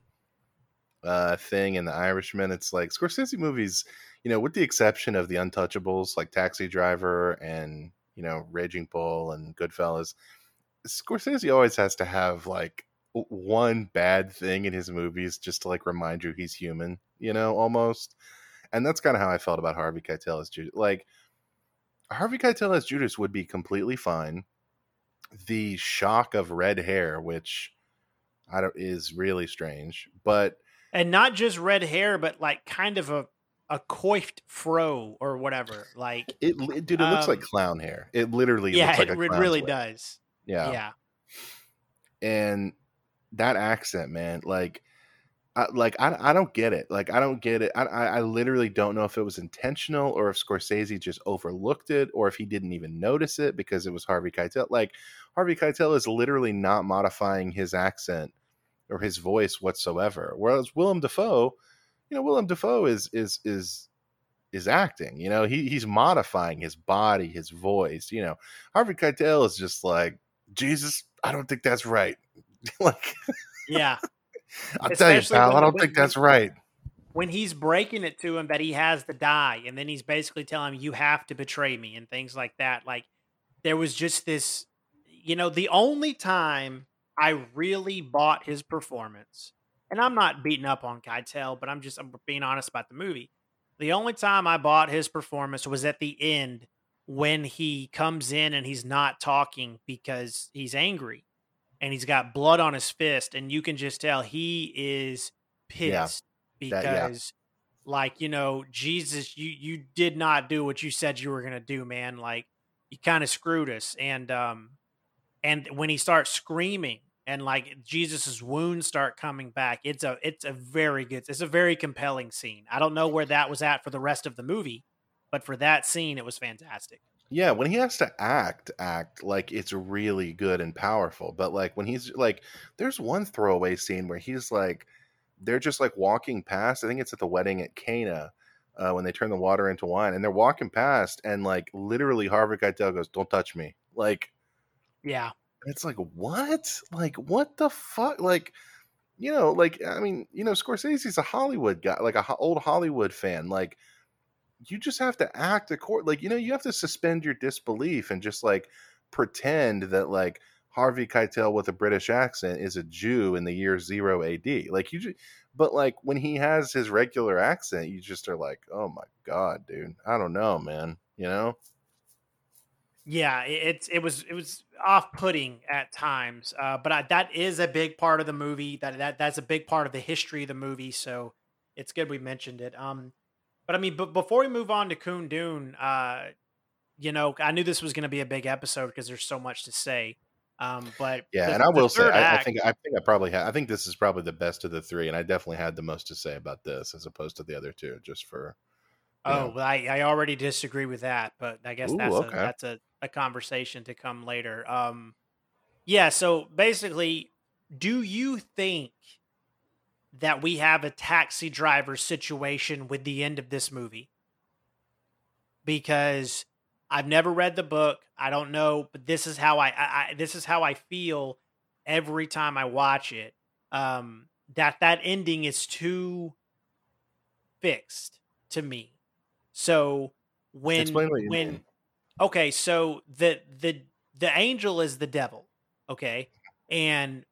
uh, thing in The Irishman. It's like Scorsese movies, you know, with the exception of the Untouchables, like Taxi Driver and you know Raging Bull and Goodfellas. Scorsese always has to have like one bad thing in his movies just to like remind you he's human, you know, almost and that's kind of how I felt about Harvey Keitel as Judas. Like Harvey Keitel as Judas would be completely fine. The shock of red hair, which I don't, is really strange, but and not just red hair, but like kind of a a coiffed fro or whatever. Like it, dude, it um, looks like um, clown hair. It literally, yeah, like it really does. Yeah, yeah. And that accent, man, like I, like I, I don't get it. Like I don't get it. I, I literally don't know if it was intentional or if Scorsese just overlooked it or if he didn't even notice it because it was Harvey Keitel. Like Harvey Keitel is literally not modifying his accent or his voice whatsoever. Whereas Willem Dafoe, you know, Willem Dafoe is is is is acting. You know, he he's modifying his body, his voice. You know, Harvey Keitel is just like Jesus. I don't think that's right. like, yeah. I'll tell you, pal, I don't think that's right. When he's breaking it to him that he has to die, and then he's basically telling him, You have to betray me, and things like that. Like, there was just this, you know, the only time I really bought his performance, and I'm not beating up on Keitel, but I'm just I'm being honest about the movie. The only time I bought his performance was at the end when he comes in and he's not talking because he's angry and he's got blood on his fist, and you can just tell he is Yeah. pissed That- yeah. because, like, you know, Jesus, you you did not do what you said you were gonna do, man. Like, you kind of screwed us, and um, and when he starts screaming and like Jesus's wounds start coming back, it's a it's a very good, it's a very compelling scene. I don't know where that was at for the rest of the movie, but for that scene, it was fantastic. Yeah, when he has to act, act like it's really good and powerful. But like when he's like, there's one throwaway scene where he's like, they're just like walking past. I think it's at the wedding at Cana uh, when they turn the water into wine, and they're walking past, and like literally Harvey Keitel goes, "Don't touch me!" Like Yeah, it's like what? Like what the fuck? Like you know, like I mean, you know, Scorsese's a Hollywood guy, like a ho- old Hollywood fan. Like you just have to act accord. Like you know, you have to suspend your disbelief and just like pretend that like Harvey Keitel with a British accent is a Jew in the year zero AD. Like you, just, but like when he has his regular accent, you just are like, oh my god, dude, I don't know, man. You know? yeah, it, it's it was it was off putting at times, uh, but I, that is a big part of the movie. That that that's a big part of the history of the movie. So it's good we mentioned it. Um, but I mean, but before we move on to Kundun, uh, you know, I knew this was going to be a big episode because there's so much to say. Um, but Yeah, the- and I will say, I, I think I think I probably had. I think this is probably the best of the three, and I definitely had the most to say about this as opposed to the other two. Just for Oh, know. well, I, I already disagree with that, but I guess Ooh, that's okay. a, that's a, a conversation to come later. Um, yeah. So basically, do you think that we have a taxi driver situation with the end of this movie? Because I've never read the book, I don't know, but this is how I, I, I this is how I feel every time I watch it. Um, that that ending is too fixed to me. So when when mean. okay, so the the the angel is the devil, okay, and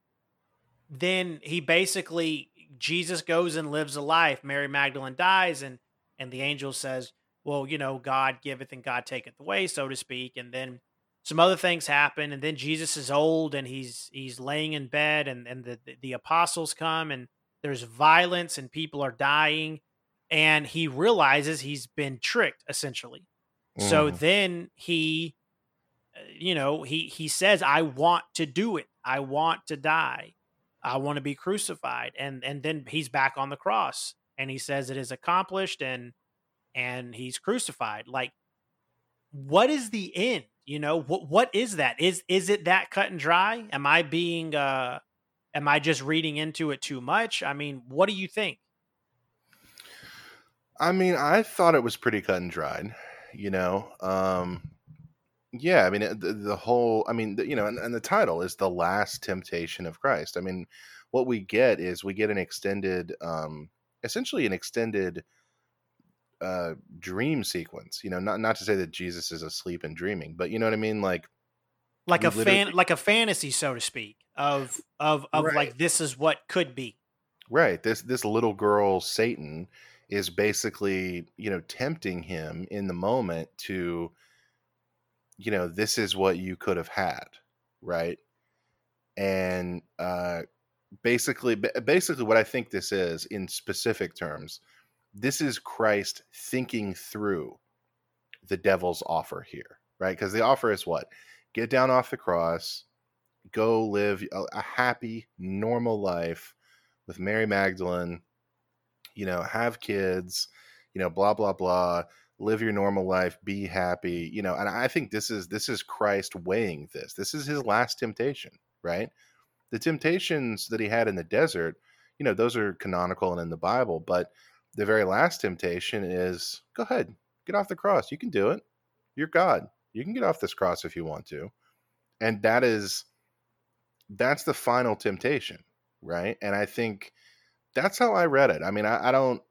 then he basically Jesus goes and lives a life. Mary Magdalene dies, and and the angel says, "Well, you know, God giveth and God taketh away, so to speak." And then some other things happen, and then Jesus is old and he's he's laying in bed, and and the the, apostles come, and there's violence, and people are dying, and he realizes he's been tricked essentially. So Mhm. then he, uh, you know, he he says, "I want to do it. I want to die. I want to be crucified." And and then he's back on the cross, and he says, "It is accomplished," and and he's crucified. Like, what is the end? You know, what what is that? Is is it that cut and dry? Am I being uh am I just reading into it too much? I mean, what do you think? I mean, I thought it was pretty cut and dried. You know, um, yeah. I mean, the, the whole. I mean, the, you know, and, and the title is the last temptation of Christ. I mean, what we get is we get an extended, um, essentially an extended uh dream sequence you know not not to say that jesus is asleep and dreaming but you know what i mean like Like a fan like a fantasy, so to speak, of of of Right. like this is what could be. Right. This this little girl Satan is basically, you know, tempting him in the moment to you know, this is what you could have had, right? And uh basically basically what I think this is in specific terms, this is Christ thinking through the devil's offer here, right? Because the offer is what? Get down off the cross, go live a, a happy, normal life with Mary Magdalene, you know, have kids, you know, blah blah blah, live your normal life, be happy, you know, and I think this is this is Christ weighing this. This is his last temptation, right? The temptations that he had in the desert, you know, those are canonical and in the Bible, but the very last temptation is go ahead, get off the cross. You can do it. You're God. You can get off this cross if you want to. And that is that's the final temptation, right? And I think that's how I read it. I mean, I, I don't.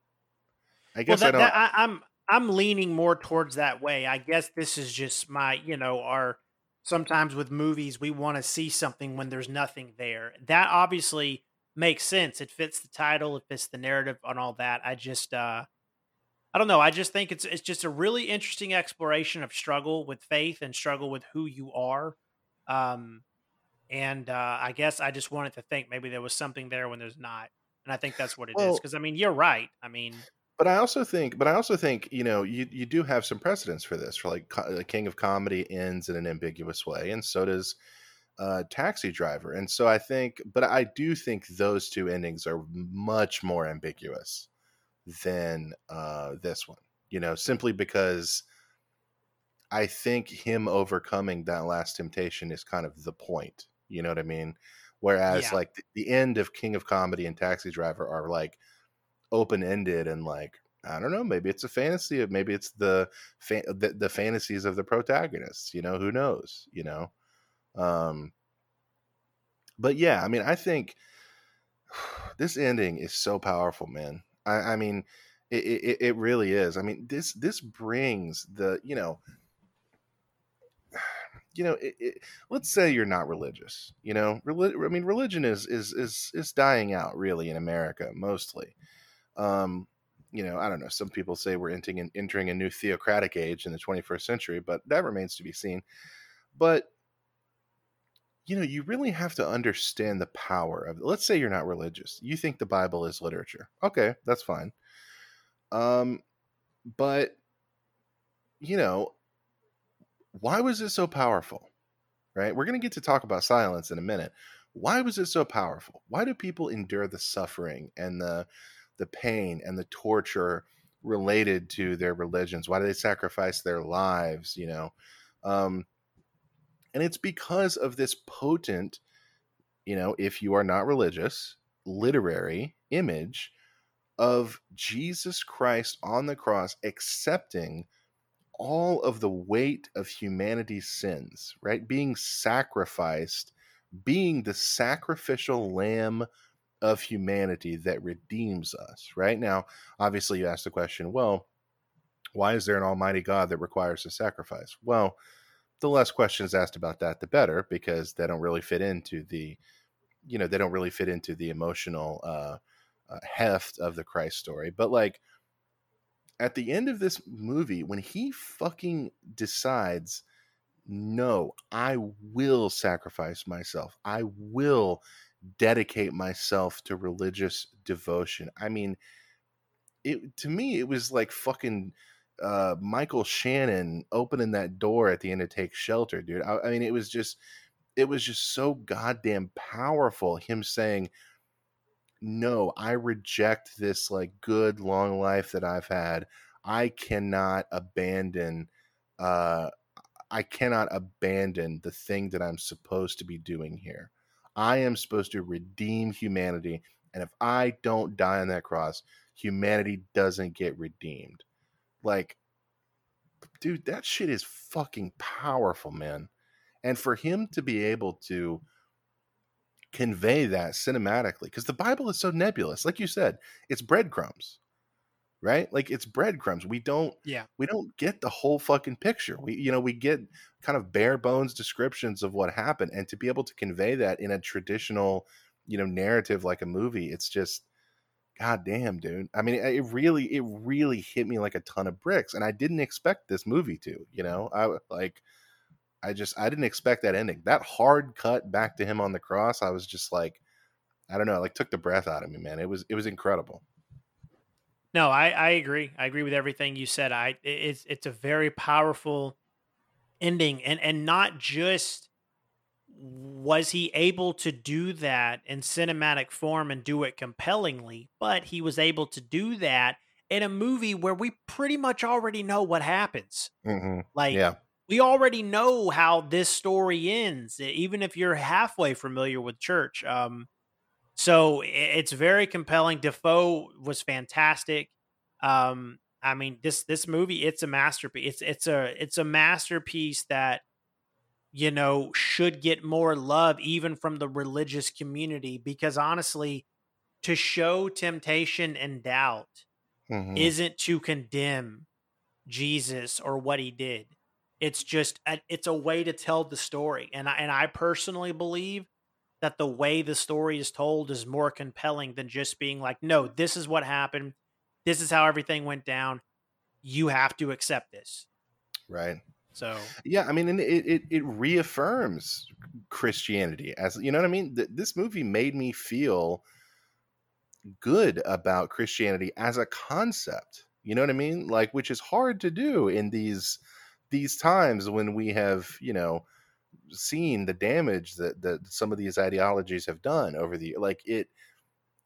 I Well, guess that, I don't. that, I, I'm I'm leaning more towards that way. I guess this is just my, you know, our sometimes with movies we want to see something when there's nothing there. That obviously makes sense. It fits the title, it fits the narrative, on all that. I just, uh I don't know. I just think it's it's just a really interesting exploration of struggle with faith and struggle with who you are. Um, and uh, I guess I just wanted to think maybe there was something there when there's not, and I think that's what it is. Well, Because I mean, you're right. I mean, but I also think, but I also think, you know, you you do have some precedents for this. For like, co- the King of Comedy ends in an ambiguous way, and so does uh, Taxi Driver. And so I think, but I do think those two endings are much more ambiguous than uh, this one. You know, simply because I think him overcoming that last temptation is kind of the point. You know what I mean? Whereas yeah, like the, the end of King of Comedy and Taxi Driver are like open ended and like I don't know, maybe it's a fantasy, of maybe it's the, fa- the the fantasies of the protagonists. You know, who knows? You know, um, but yeah, I mean, I think this ending is so powerful, man. I, I mean, it, it it really is. I mean, this this brings the you know you know, it, it, let's say you're not religious. You know, relig- I mean, religion is is is is dying out really in America mostly. Um, you know, I don't know. Some people say we're entering an, entering a new theocratic age in the 21st century, but that remains to be seen. But you know, you really have to understand the power of. Let's say you're not religious. You think the Bible is literature. Okay, that's fine. Um, but you know, why was it so powerful? Right? We're going to get to talk about silence in a minute. Why was it so powerful? Why do people endure the suffering and the the pain and the torture related to their religions? Why do they sacrifice their lives, you know? Um and it's because of this potent, you know, if you are not religious, literary image of Jesus Christ on the cross accepting all of the weight of humanity's sins, right? Being sacrificed, being the sacrificial lamb of humanity that redeems us, right? Now, obviously, you ask the question, well, why is there an almighty God that requires a sacrifice? Well, the less questions asked about that, the better, because they don't really fit into the, you know, they don't really fit into the emotional uh, uh, heft of the Christ story. But like, at the end of this movie, when he fucking decides, no, I will sacrifice myself, I will dedicate myself to religious devotion. I mean, it to me, it was like fucking uh, Michael Shannon opening that door at the end of Take Shelter, dude. I, I mean, it was just, it was just so goddamn powerful. Him saying, no, I reject this like good long life that I've had. I cannot abandon uh I cannot abandon the thing that I'm supposed to be doing here. I am supposed to redeem humanity and if I don't die on that cross, humanity doesn't get redeemed. Like dude, that shit is fucking powerful, man. And for him to be able to convey that cinematically because the bible is so nebulous like you said it's breadcrumbs right like it's breadcrumbs we don't yeah, we don't get the whole fucking picture we you know we get kind of bare bones descriptions of what happened and to be able to convey that in a traditional you know narrative like a movie it's just god damn dude i mean it, it really it really hit me like a ton of bricks and i didn't expect this movie to you know i like I just I didn't expect that ending. That hard cut back to him on the cross, I was just like, I don't know, like took the breath out of me, man. It was it was incredible. No, I I agree. I agree with everything you said. I it's it's a very powerful ending, and and not just was he able to do that in cinematic form and do it compellingly, but he was able to do that in a movie where we pretty much already know what happens. hmm Like Yeah, we already know how this story ends, even if you're halfway familiar with church. Um, so it's very compelling. Dafoe was fantastic. Um, I mean this this movie, it's a masterpiece. It's it's a it's a masterpiece that you know should get more love even from the religious community because honestly, to show temptation and doubt hmm isn't to condemn Jesus or what he did. It's just a, it's a way to tell the story, and I and I personally believe that the way the story is told is more compelling than just being like, no, this is what happened, this is how everything went down. You have to accept this. right. So Yeah, I mean, and it, it it reaffirms Christianity as you know what I mean. Th- This movie made me feel good about Christianity as a concept. You know what I mean? Like, which is hard to do in these these times when we have you know seen the damage that that some of these ideologies have done over the like it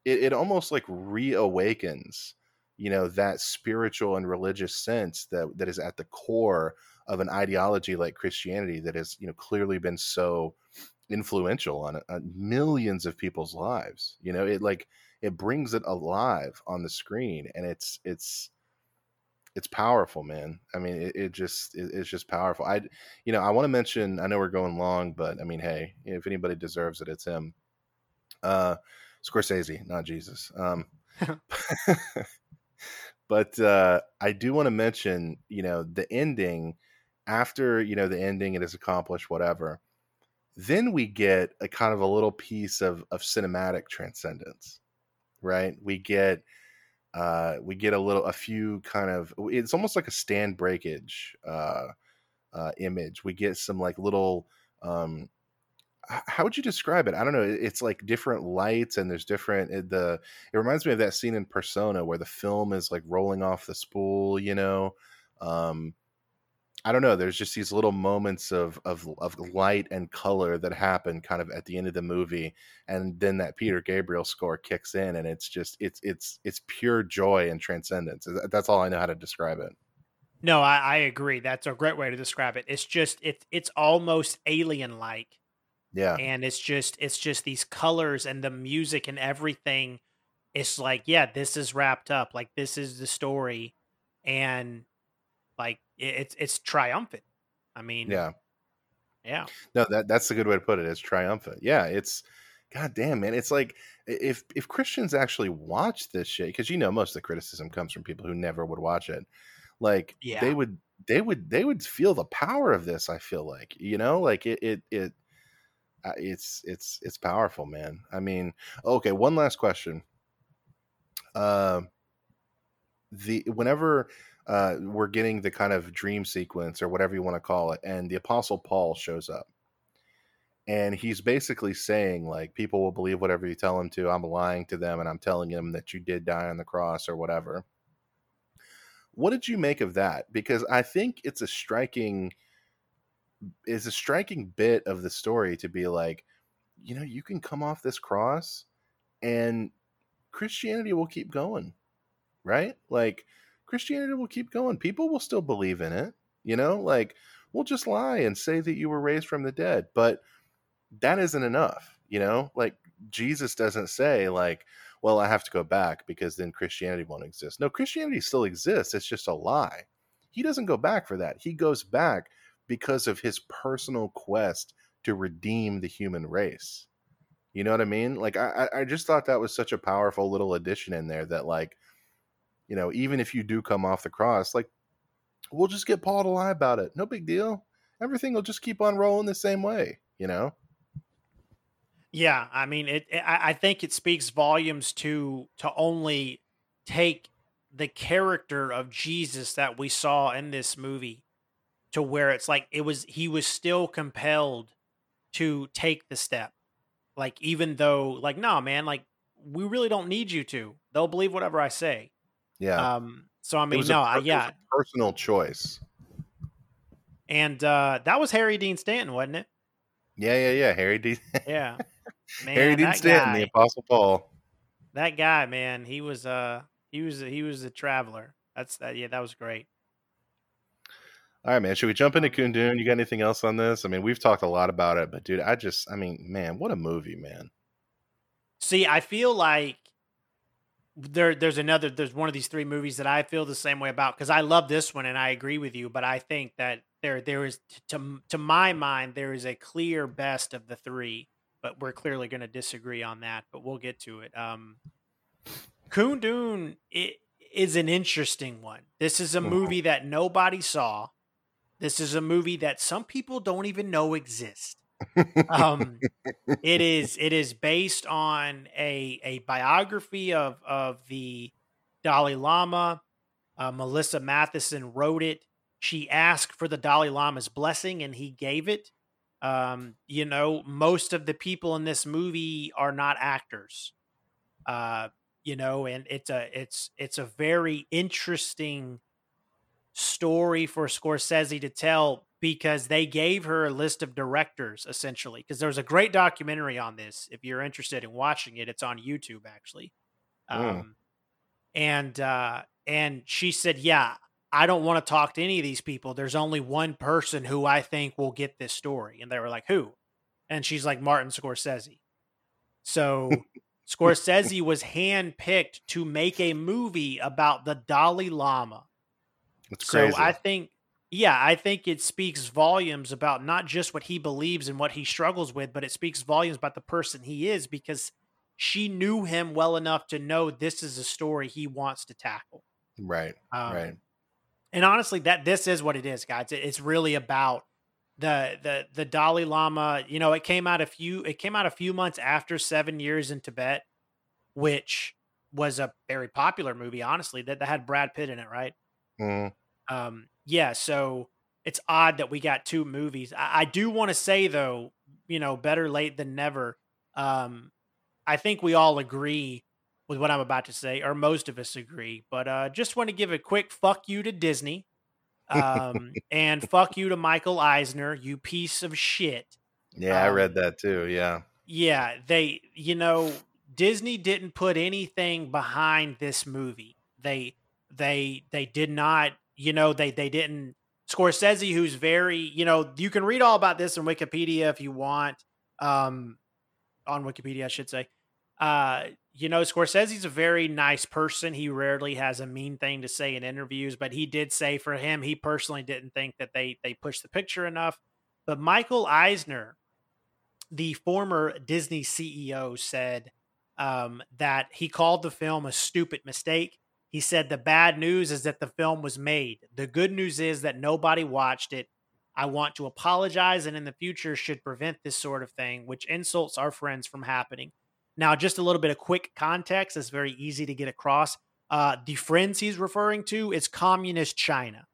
it, it almost like reawakens you know that spiritual and religious sense that that is at the core of an ideology like Christianity that has you know clearly been so influential on, on millions of people's lives. You know, it like it brings it alive on the screen, and it's it's it's powerful, man. I mean, it, it just it, it's just powerful. I you know I want to mention. I know we're going long, but I mean, hey, if anybody deserves it, it's him. Uh, Scorsese, not Jesus. Um, but uh, I do want to mention, you know, the ending after you know the ending it is accomplished whatever then we get a kind of a little piece of of cinematic transcendence right we get uh we get a little a few kind of it's almost like a stand breakage uh uh image. We get some like little um how would you describe it? I don't know it's like different lights and there's different it, the it reminds me of that scene in persona where the film is like rolling off the spool you know? Um I don't know. There's just these little moments of of of light and color that happen kind of at the end of the movie, and then that Peter Gabriel score kicks in, and it's just it's it's it's pure joy and transcendence. That's all I know how to describe it. no, I, I agree. That's a great way to describe it. It's just it's it's almost alien like. Yeah, and it's just it's just these colors and the music and everything it's like yeah this is wrapped up like this is the story and like it's it's triumphant i mean yeah. yeah No, that that's a good way to put it. It's triumphant. Yeah, it's god damn man. It's like if if Christians actually watch this shit, because you know most of the criticism comes from people who never would watch it. Like Yeah. they would they would they would feel the power of this. I feel like you know, like it it it. uh, It's it's it's powerful, man. I mean, okay. One last question. Um, the whenever uh, we're getting the kind of dream sequence or whatever you want to call it, and the Apostle Paul shows up, and he's basically saying like people will believe whatever you tell them to. I'm lying to them, and I'm telling them that you did die on the cross or whatever. What did you make of that? Because I think it's a striking is a striking bit of the story to be like, you know, you can come off this cross and Christianity will keep going, right? Like Christianity will keep going. People will still believe in it, you know? Like we'll just lie and say that you were raised from the dead, but that isn't enough, you know? Like Jesus doesn't say like, well, I have to go back because then Christianity won't exist. No, Christianity still exists. It's just a lie. He doesn't go back for that. He goes back because of his personal quest to redeem the human race. You know what I mean? Like I, I just thought that was such a powerful little addition in there that like, you know, even if you do come off the cross, like we'll just get Paul to lie about it. No big deal. Everything will just keep on rolling the same way, you know? yeah i mean it, I, think it speaks volumes to to only take the character of jesus that we saw in this movie to where it's like it was he was still compelled to take the step like even though like no man like we really don't need you to they'll believe whatever i say Yeah. um so i mean no per- I, yeah a personal choice. and uh that was harry dean stanton wasn't it Yeah, yeah, yeah. Harry D. yeah man Harry Dean Stanton, guy, the Apostle Paul. that guy man he was uh he was he was a traveler that's that yeah that was great All right, man. Should we jump into Kundun? You got anything else on this? I mean, we've talked a lot about it, but dude, I just, I mean, man, what a movie, man. See, I feel like there there's another there's one of these three movies that I feel the same way about because I love this one and I agree with you, but I think that there there is to to my mind there is a clear best of the three, but we're clearly going to disagree on that, but we'll get to it. Um Kundun it is an interesting one. This is a movie that nobody saw. This is a movie that some people don't even know exists um it is it is based on a a biography of of the dalai lama uh, melissa mathison wrote it she asked for the Dalai Lama's blessing and he gave it. Um, you know, most of the people in this movie are not actors. Uh, you know, and it's a it's it's a very interesting story for Scorsese to tell because they gave her a list of directors essentially because there's a great documentary on this if you're interested in watching it it's on YouTube actually. Mm. um and uh and she said yeah I don't want to talk to any of these people. There's only one person who I think will get this story. And they were like who? And she's like Martin Scorsese. So Scorsese was handpicked to make a movie about the Dalai Lama It's so crazy. I think, yeah, I think it speaks volumes about not just what he believes and what he struggles with, but it speaks volumes about the person he is because she knew him well enough to know this is a story he wants to tackle. right. Um, right. And honestly, that this is what it is, guys. It's really about the the the Dalai Lama. You know, it came out a few it came out a few months after Seven Years in Tibet, which was a very popular movie. Honestly, that, that had Brad Pitt in it, right? Mhm. Um yeah so it's odd that we got two movies i, I do want to say though you know better late than never um i think we all agree with what i'm about to say or most of us agree but uh just want to give a quick fuck you to disney um and fuck you to michael eisner you piece of shit Yeah, I um, read that too. Yeah. yeah, they, you know, Disney didn't put anything behind this movie. They, they, they did not, you know, they, they didn't. Scorsese, who's very, you know, you can read all about this in Wikipedia if you want, um, on Wikipedia, I should say. Uh, you know, Scorsese's a very nice person. He rarely has a mean thing to say in interviews, but he did say for him, he personally didn't think that they they pushed the picture enough. But Michael Eisner, the former Disney CEO said um, that he called the film a stupid mistake. He said the bad news is that the film was made. The good news is that nobody watched it. I want to apologize and in the future should prevent this sort of thing, which insults our friends from happening. Now, just a little bit of quick context is very easy to get across. Uh, the friends he's referring to is communist China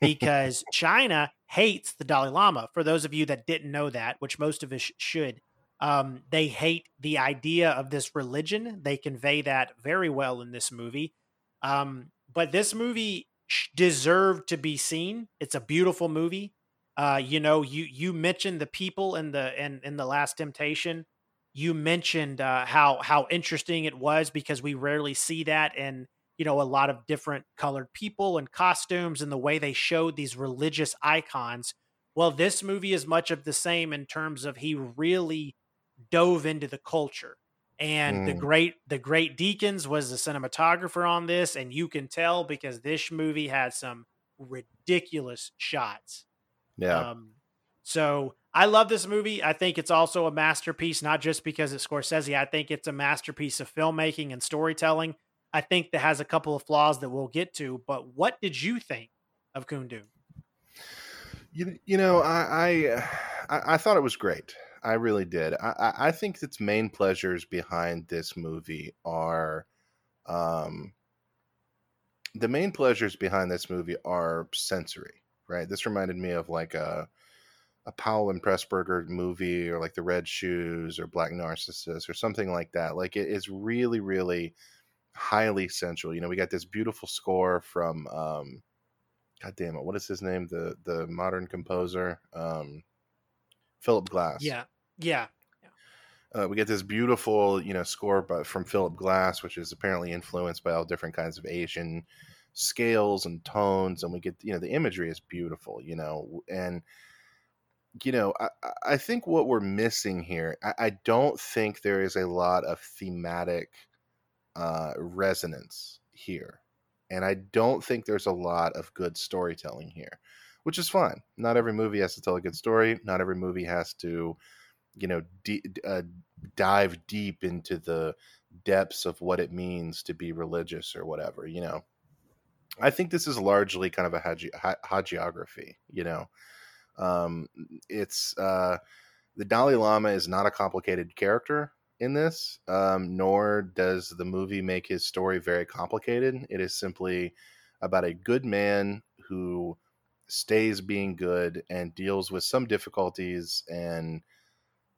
because China hates the Dalai Lama. For those of you that didn't know that, which most of us should, um, they hate the idea of this religion. They convey that very well in this movie. Um, but this movie deserved to be seen. It's a beautiful movie. Uh, you know, you you mentioned the people in the in in the Last Temptation. You mentioned uh, how how interesting it was because we rarely see that in you know a lot of different colored people and costumes and the way they showed these religious icons well this movie is much of the same in terms of he really dove into the culture and the Mm. great the great Deakins was the cinematographer on this and you can tell because this movie had some ridiculous shots Yeah. um, so I love this movie. I think it's also a masterpiece, not just because it's Scorsese. I think it's a masterpiece of filmmaking and storytelling. I think that has a couple of flaws that we'll get to. But what did you think of Kundun? You, you know, I I I thought it was great. I really did. I, I think its main pleasures behind this movie are, um, the main pleasures behind this movie are sensory. Right. This reminded me of like a a Powell and Pressburger movie, or like the Red Shoes, or Black Narcissus, or something like that. Like it is really, really highly sensual. You know, we got this beautiful score from. Um, God damn it! What is his name? The the modern composer, um, Philip Glass. Yeah, yeah, Uh, we get this beautiful, you know, score by, from Philip Glass, which is apparently influenced by all different kinds of Asian scales and tones, and we get, you know, the imagery is beautiful, you know, and you know, I, I- I think what we're missing here, I, I don't think there is a lot of thematic uh, resonance here. And I don't think there's a lot of good storytelling here, which is fine. Not every movie has to tell a good story. Not every movie has to, you know, d- uh, dive deep into the depths of what it means to be religious or whatever, you know. I think this is largely kind of a hagi- ha- hagiography, you know. Um, it's uh, the Dalai Lama is not a complicated character in this, um, nor does the movie make his story very complicated. It is simply about a good man who stays being good and deals with some difficulties and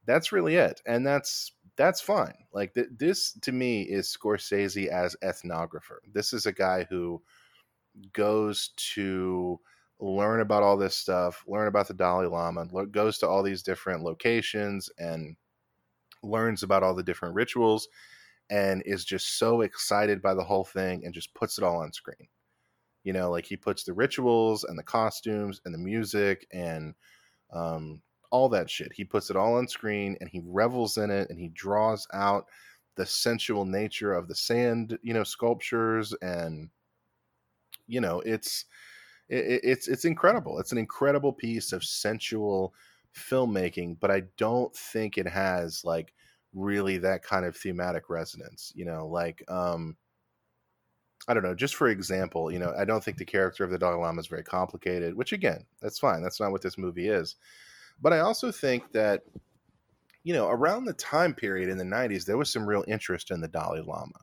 that's really it and that's that's fine like th- this to me is scorsese as ethnographer. This is a guy who goes to learn about all this stuff learn about the dalai lama goes to all these different locations and learns about all the different rituals and is just so excited by the whole thing and just puts it all on screen. You know like he puts the rituals and the costumes and the music and um, all that shit he puts it all on screen and he revels in it and he draws out the sensual nature of the sand you know sculptures and you know it's it, it's it's incredible it's an incredible piece of sensual filmmaking but i don't think it has like really that kind of thematic resonance you know like um I don't know, just for example, you know, I don't think the character of the Dalai Lama is very complicated, which again, that's fine. That's not what this movie is. But I also think that, you know, around the time period in the 90s, there was some real interest in the Dalai Lama.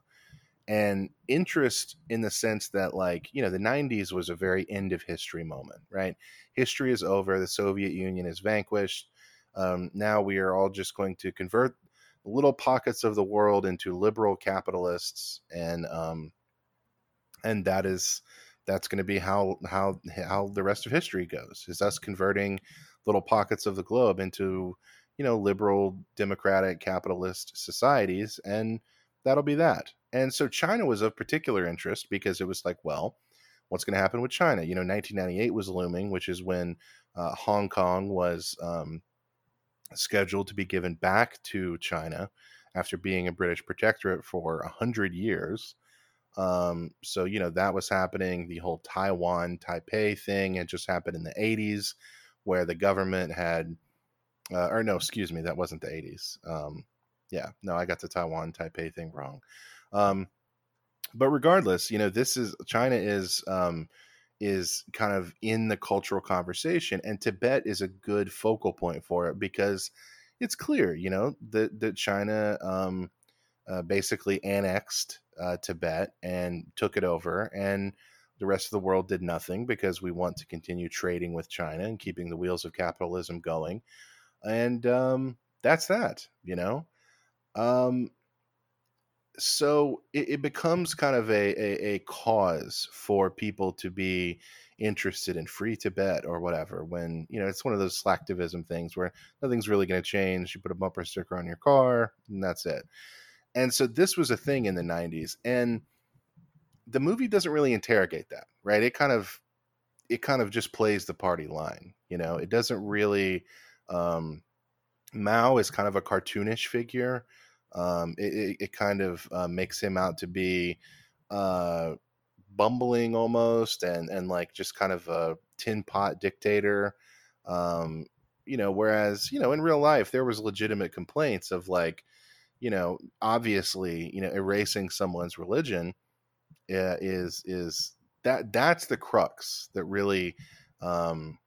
And interest in the sense that, like, you know, the 90s was a very end of history moment, right? History is over. The Soviet Union is vanquished. Um, now we are all just going to convert little pockets of the world into liberal capitalists and, um, and that is that's going to be how how how the rest of history goes is us converting little pockets of the globe into you know liberal democratic capitalist societies and that'll be that. And so china was of particular interest because it was like well what's going to happen with china? You know 1998 was looming which is when uh, hong kong was um, scheduled to be given back to china after being a british protectorate for 100 years. Um, so you know that was happening. The whole Taiwan Taipei thing had just happened in the '80s, where the government had, uh, or no, excuse me, that wasn't the '80s. Um, yeah, no, I got the Taiwan Taipei thing wrong. Um, but regardless, you know, this is China is um, is kind of in the cultural conversation, and Tibet is a good focal point for it because it's clear, you know, that that China um, uh, basically annexed uh, Tibet and took it over, and the rest of the world did nothing because we want to continue trading with China and keeping the wheels of capitalism going, and um, that's that, you know. Um, so it, it, becomes kind of a, a, a cause for people to be interested in free Tibet or whatever. When you know it's one of those slacktivism things where nothing's really going to change. You put a bumper sticker on your car, and that's it. And so this was a thing in the 90s and the movie doesn't really interrogate that, right? It kind of it kind of just plays the party line, you know. It doesn't really um Mao is kind of a cartoonish figure. Um, it, it, kind of uh, makes him out to be uh, bumbling almost, and and like just kind of a tin pot dictator. Um, you know, whereas you know in real life there was legitimate complaints of like you know, obviously, you know, erasing someone's religion is is that that's the crux that really um,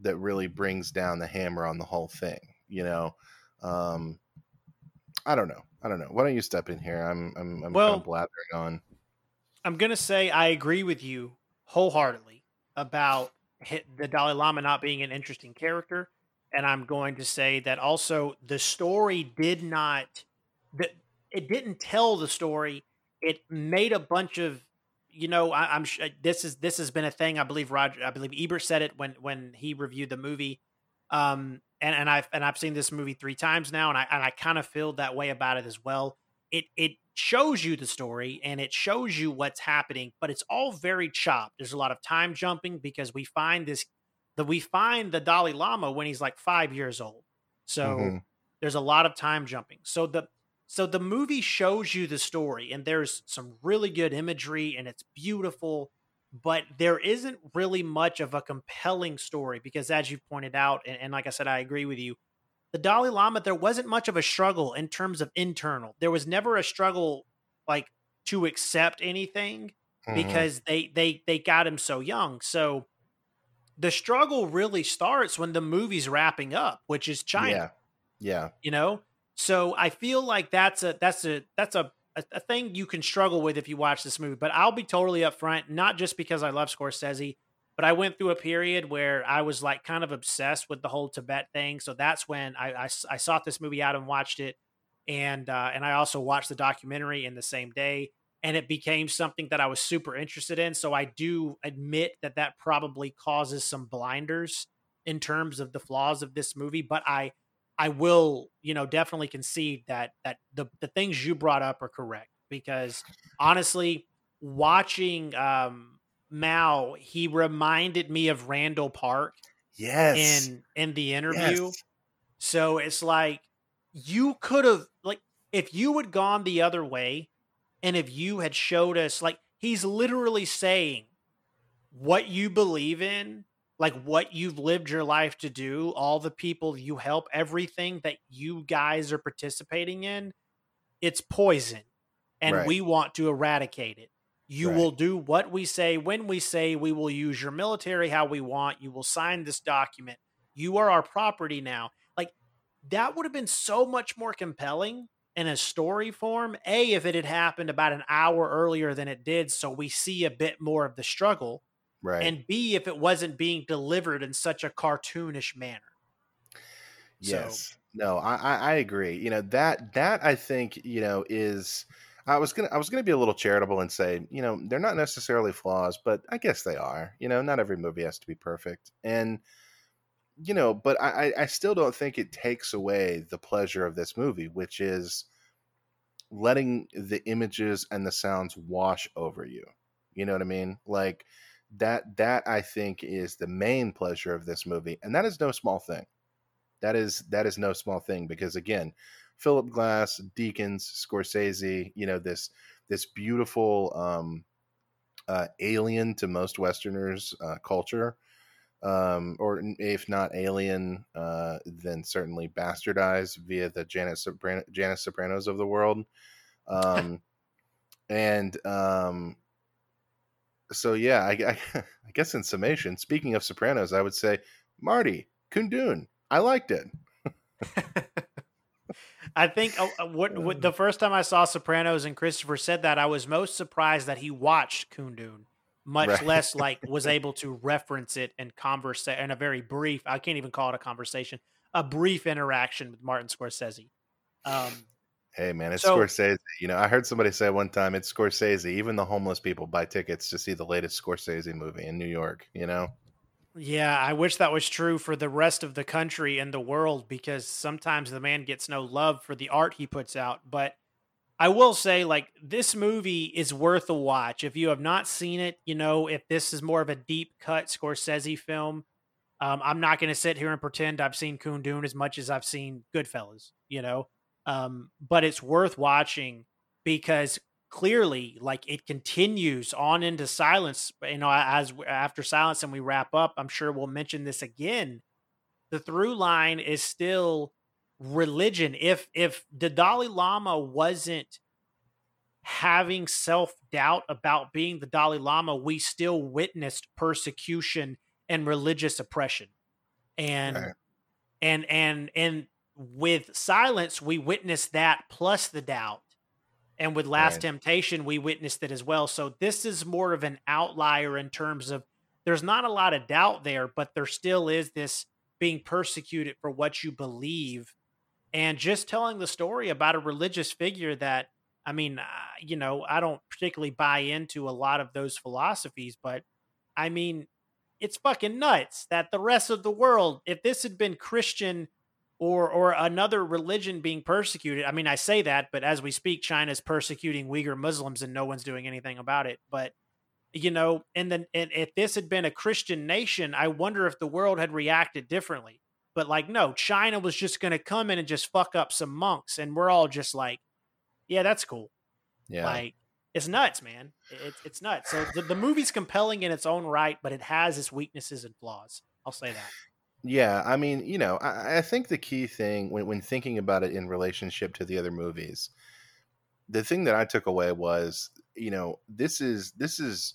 that really brings down the hammer on the whole thing. You know, um, I don't know. I don't know. Why don't you step in here? I'm I'm, I'm well, kind of blathering on. I'm gonna say I agree with you wholeheartedly about the Dalai Lama not being an interesting character, and I'm going to say that also the story did not that it didn't tell the story. It made a bunch of you know I, am this is this has been a thing I believe Roger I believe Ebert said it when when he reviewed the movie. Um, and and I've and I've seen this movie three times now, and I and I kind of feel that way about it as well. It it shows you the story and it shows you what's happening, but it's all very chopped. There's a lot of time jumping because we find this that we find the Dalai Lama when he's like five years old. So mm-hmm. there's a lot of time jumping. So the so the movie shows you the story, and there's some really good imagery, and it's beautiful, but there isn't really much of a compelling story because, as you pointed out, and, and like I said, I agree with you. The Dalai Lama, there wasn't much of a struggle in terms of internal. There was never a struggle like to accept anything mm-hmm. because they they they got him so young. So the struggle really starts when the movie's wrapping up, which is China. Yeah. Yeah. You know? So I feel like that's a that's a that's a a, thing you can struggle with if you watch this movie. But I'll be totally upfront, not just because I love Scorsese, but I went through a period where I was like kind of obsessed with the whole Tibet thing. So that's when I, I, I sought this movie out and watched it. And, uh, and I also watched the documentary in the same day and it became something that I was super interested in. So I do admit that that probably causes some blinders in terms of the flaws of this movie, but I I will, you know, definitely concede that that the the things you brought up are correct because honestly, watching um Mao, he reminded me of Randall Park Yes. in in the interview. Yes. So it's like you could have like if you had gone the other way and if you had showed us like he's literally saying what you believe in, like what you've lived your life to do, all the people you help, everything that you guys are participating in, it's poison. And Right. we want to eradicate it. You Right. will do what we say when we say we will use your military how we want. You will sign this document. You are our property now. Like that would have been so much more compelling in a story form. A, if it had happened about an hour earlier than it did, so we see a bit more of the struggle. Right. And B, if it wasn't being delivered in such a cartoonish manner. So- Yes. No, I, I agree. You know that that I think you know is I was gonna I was gonna be a little charitable and say you know they're not necessarily flaws, but I guess they are. You know, not every movie has to be perfect, and you know, but I- I still don't think it takes away the pleasure of this movie, which is letting the images and the sounds wash over you. You know what I mean? Like that that I think is the main pleasure of this movie, and that is no small thing. That is that is no small thing because again philip glass Deakins scorsese you know this this beautiful um uh alien to most westerners uh culture um or if not alien uh then certainly bastardized via the janet Sopran- janet sopranos of the world um and um so yeah I, I i guess in summation speaking of sopranos i would say marty kundun i liked it I think uh, uh, what, what the first time I saw Sopranos and Christopher said that, I was most surprised that he watched Kundun, much Right. less like was able to reference it and converse in a very brief. I can't even call it a conversation, a brief interaction with Martin Scorsese. Um, Hey man, it's So- Scorsese. You know, I heard somebody say one time it's Scorsese. Even the homeless people buy tickets to see the latest Scorsese movie in New York. You know, Yeah, I wish that was true for the rest of the country and the world because sometimes the man gets no love for the art he puts out. But I will say, like, this movie is worth a watch. If you have not seen it, you know, if this is more of a deep cut Scorsese film, um, I'm not going to sit here and pretend I've seen Kundun as much as I've seen Goodfellas, you know, um, but it's worth watching because clearly like it continues on into silence you know as after silence and we wrap up i'm sure we'll mention this again the through line is still religion if if the dalai lama wasn't having self-doubt about being the dalai lama we still witnessed persecution and religious oppression and Right. and and and with silence we witnessed that plus the doubt. And with last Right. temptation we witnessed it as well. So this is more of an outlier in terms of there's not a lot of doubt there but there still is this being persecuted for what you believe. And just telling the story about a religious figure that i mean uh, you know i don't particularly buy into a lot of those philosophies but i mean it's fucking nuts that the rest of the world if this had been christian or or another religion being persecuted. I mean, I say that, but as we speak, China's persecuting Uyghur Muslims and no one's doing anything about it. But you know, and then and if this had been a Christian nation, I wonder if the world had reacted differently. But like, no, China was just going to come in and just fuck up some monks, and we're all just like, yeah, that's cool. yeah, Like, it's nuts, man. It's it's nuts. So the, the movie's compelling in its own right, but it has its weaknesses and flaws. I'll say that. Yeah. I mean, you know, I, I think the key thing when when thinking about it in relationship to the other movies, the thing that I took away was, you know, this is this is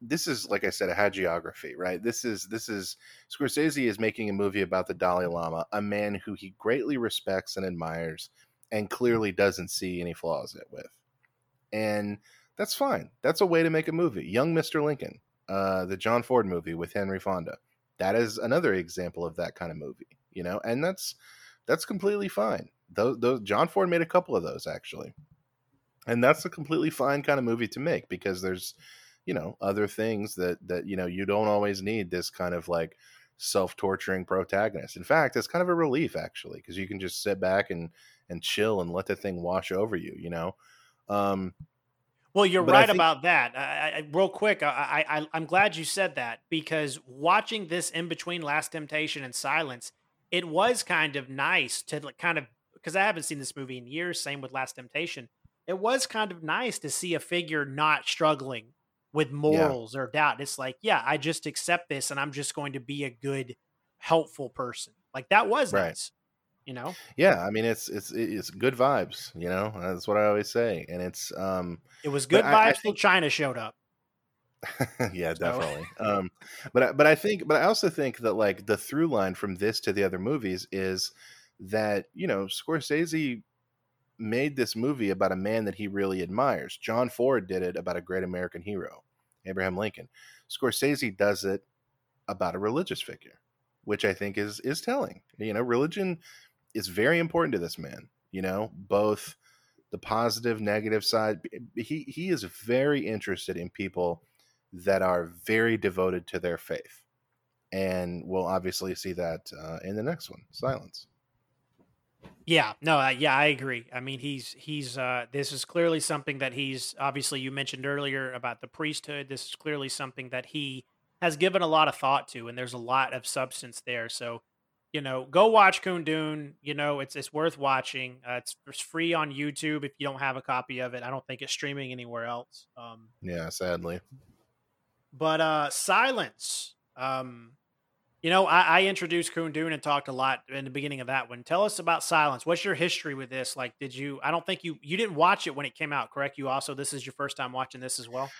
this is like I said, a hagiography, right? This is this is Scorsese is making a movie about the Dalai Lama, a man who he greatly respects and admires, and clearly doesn't see any flaws it with, and that's fine. That's a way to make a movie. Young Mister Lincoln, uh, the John Ford movie with Henry Fonda. That is another example of that kind of movie, you know, and that's that's completely fine. Those, those John Ford made a couple of those actually, and that's a completely fine kind of movie to make because there's, you know, other things that that you know you don't always need this kind of like self-torturing protagonist. In fact, it's kind of a relief actually because you can just sit back and and chill and let the thing wash over you, you know. Um, well, you're but right think about that. I, I, real quick, I, I, I- I'm glad you said that because watching this in between Last Temptation and Silence, it was kind of nice to like, kind of because I haven't seen this movie in years. Same with Last Temptation. It was kind of nice to see a figure not struggling with yeah, morals or doubt. It's like, yeah, I just accept this and I'm just going to be a good, helpful person. Like that was right. nice, you know? Yeah, I mean it's it's it's good vibes, you know. That's what I always say, and it's um, It was good I, I vibes till think China showed up. yeah, So, definitely. Um, but I, but I think, but I also think that like the through line from this to the other movies is that you know Scorsese made this movie about a man that he really admires. John Ford did it about a great American hero, Abraham Lincoln. Scorsese does it about a religious figure, which I think is is telling. You know, religion is very important to this man. You know, both the positive, negative side. He he is very interested in people that are very devoted to their faith, and we'll obviously see that uh, in the next one, Silence. Yeah, no, uh, yeah, I agree. I mean, he's he's uh this is clearly something that he's obviously you mentioned earlier about the priesthood. This is clearly something that he has given a lot of thought to and there's a lot of substance there. So, you know, go watch Kundun, you know, it's it's worth watching. Uh, it's it's free on YouTube if you don't have a copy of it. I don't think it's streaming anywhere else. Um Yeah, sadly. but uh Silence um you know, I, I introduced Kundun and talked a lot in the beginning of that one. Tell us about Silence. What's your history with this? Like, did you? I don't think you you didn't watch it when it came out, correct? You also this is your first time watching this as well.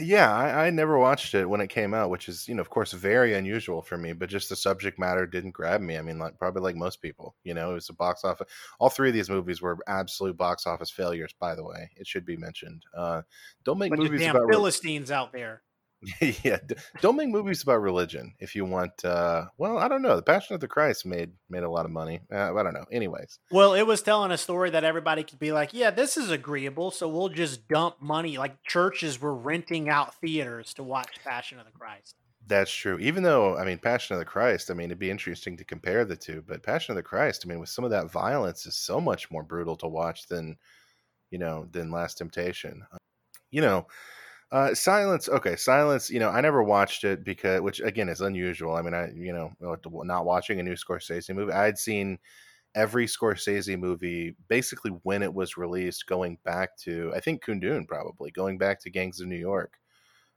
Yeah, I, I never watched it when it came out, which is, you know, of course, very unusual for me. But just the subject matter didn't grab me. I mean, like probably like most people, you know, it was a box office. All three of these movies were absolute box office failures. By the way, it should be mentioned. Uh, don't make Bunch movies damn about Philistines out there. yeah, don't make movies about religion if you want. Uh, well, I don't know. The Passion of the Christ made made a lot of money. Uh, I don't know. Anyways, Well, it was telling a story that everybody could be like, yeah, this is agreeable, so we'll just dump money. Like churches were renting out theaters to watch Passion of the Christ. that's true. Even though I mean, Passion of the Christ. I mean, it'd be interesting to compare the two. But Passion of the Christ. I mean, with some of that violence, is so much more brutal to watch than you know than Last Temptation. You know, uh, Silence. Okay, Silence. You know, I never watched it because, which again is unusual. I mean, I you know not watching a new Scorsese movie. I had seen every Scorsese movie basically when it was released, going back to I think Kundun probably going back to Gangs of New York.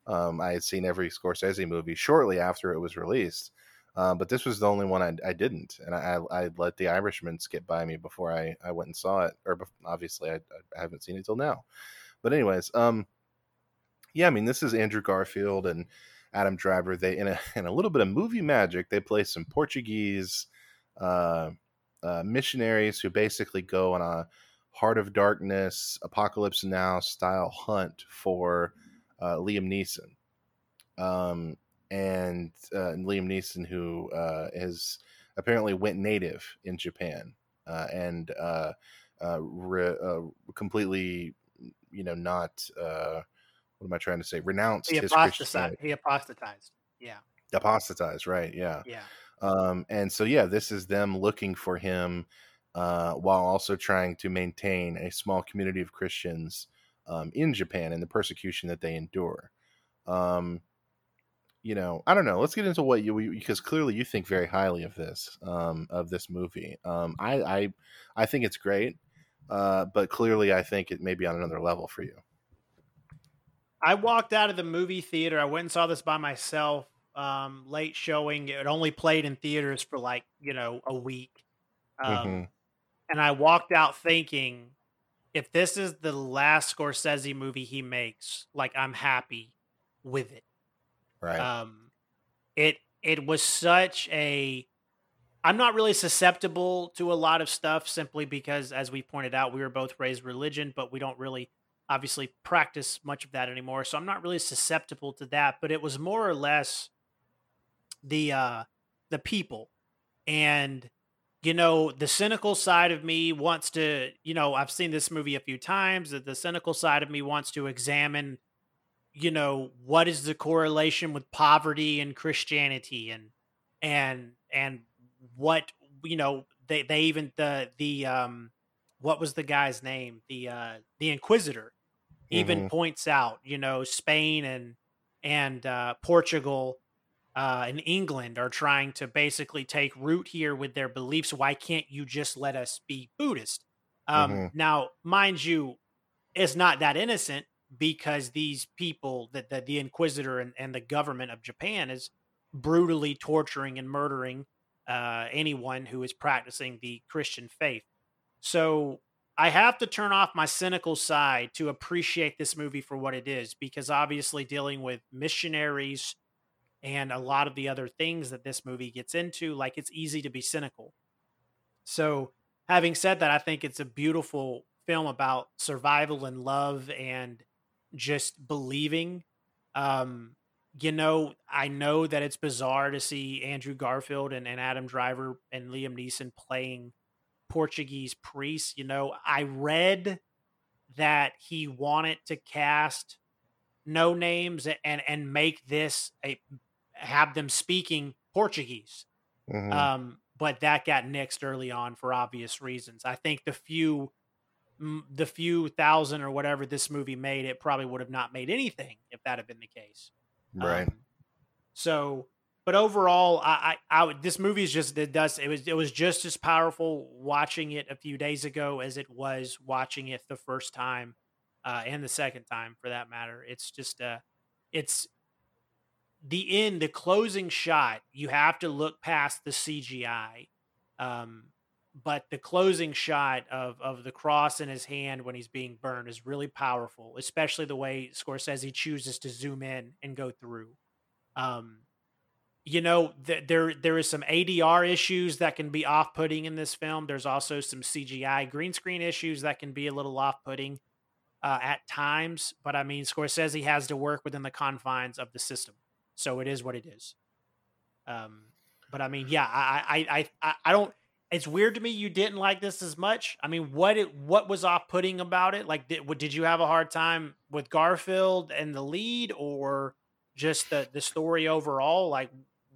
Um, I had seen every Scorsese movie shortly after it was released, um, but this was the only one I, I didn't, and I, I let The Irishman skip by me before I, I went and saw it. Or obviously, I, I haven't seen it till now. But anyways, um, yeah, I mean, this is Andrew Garfield and Adam Driver. They in a in a little bit of movie magic, they play some Portuguese uh, uh, missionaries who basically go on a Heart of Darkness, Apocalypse Now style hunt for uh, Liam Neeson. Um, and, uh, Liam Neeson, who uh, has apparently went native in Japan uh, and uh, uh, re- uh, completely, you know, not. What am I trying to say? Renounced He his apostatized. Christianity. He apostatized. Yeah, Apostatized, right? Yeah. yeah. Um, and so, yeah, this is them looking for him uh, while also trying to maintain a small community of Christians um, in Japan and the persecution that they endure. Um, you know, I don't know. Let's get into what you because clearly you think very highly of this um, of this movie. Um, I, I I think it's great, uh, but clearly I think it may be on another level for you. I walked out of the movie theater. I went and saw this by myself. Um, late showing. It only played in theaters for like you know a week. Um, Mhm. and I walked out thinking, if this is the last Scorsese movie he makes, like I'm happy with it. Right. Um, it it was such a. I'm not really susceptible to a lot of stuff simply because, as we pointed out, we were both raised religion, but we don't really obviously practice much of that anymore, so I'm not really susceptible to that. But it was more or less the uh, the people, and you know, the cynical side of me wants to, you know, I've seen this movie a few times. That the cynical side of me wants to examine, you know, what is the correlation with poverty and Christianity, and and and what you know they they even the the um what was the guy's name the uh the Inquisitor even hmm points out, you know, Spain and and uh, Portugal uh, and England are trying to basically take root here with their beliefs. Why can't you just let us be Buddhist? Um, hmm now, mind you, it's not that innocent because these people, that the, the Inquisitor and, and the government of Japan is brutally torturing and murdering uh, anyone who is practicing the Christian faith. So I have to turn off my cynical side to appreciate this movie for what it is, because obviously dealing with missionaries and a lot of the other things that this movie gets into, like it's easy to be cynical. So, having said that, I think it's a beautiful film about survival and love and just believing. Um, you know, I know that it's bizarre to see Andrew Garfield and, and Adam Driver and Liam Neeson playing Portuguese priests. You know, I read that he wanted to cast no names and and make this a have them speaking Portuguese. hmm Um, but that got nixed early on for obvious reasons. I think the few the few thousand or whatever this movie made, it probably would have not made anything if that had been the case. Right. Um, so, but overall, I, I, I this movie is just it does it was it was just as powerful watching it a few days ago as it was watching it the first time, uh, and the second time for that matter. It's just uh, it's the end, the closing shot. You have to look past the CGI, um, but the closing shot of of the cross in his hand when he's being burned is really powerful, especially the way Scorsese chooses to zoom in and go through. Um, you know, th- there there is some ADR issues that can be off putting in this film. There's also some CGI green screen issues that can be a little off putting uh, at times. But I mean, Scorsese has to work within the confines of the system, so it is what it is. Um, but I mean, yeah, I, I, I, I don't. It's weird to me you didn't like this as much. I mean, what it what was off putting about it? Like, did did you have a hard time with Garfield and the lead, or just the the story overall? Like,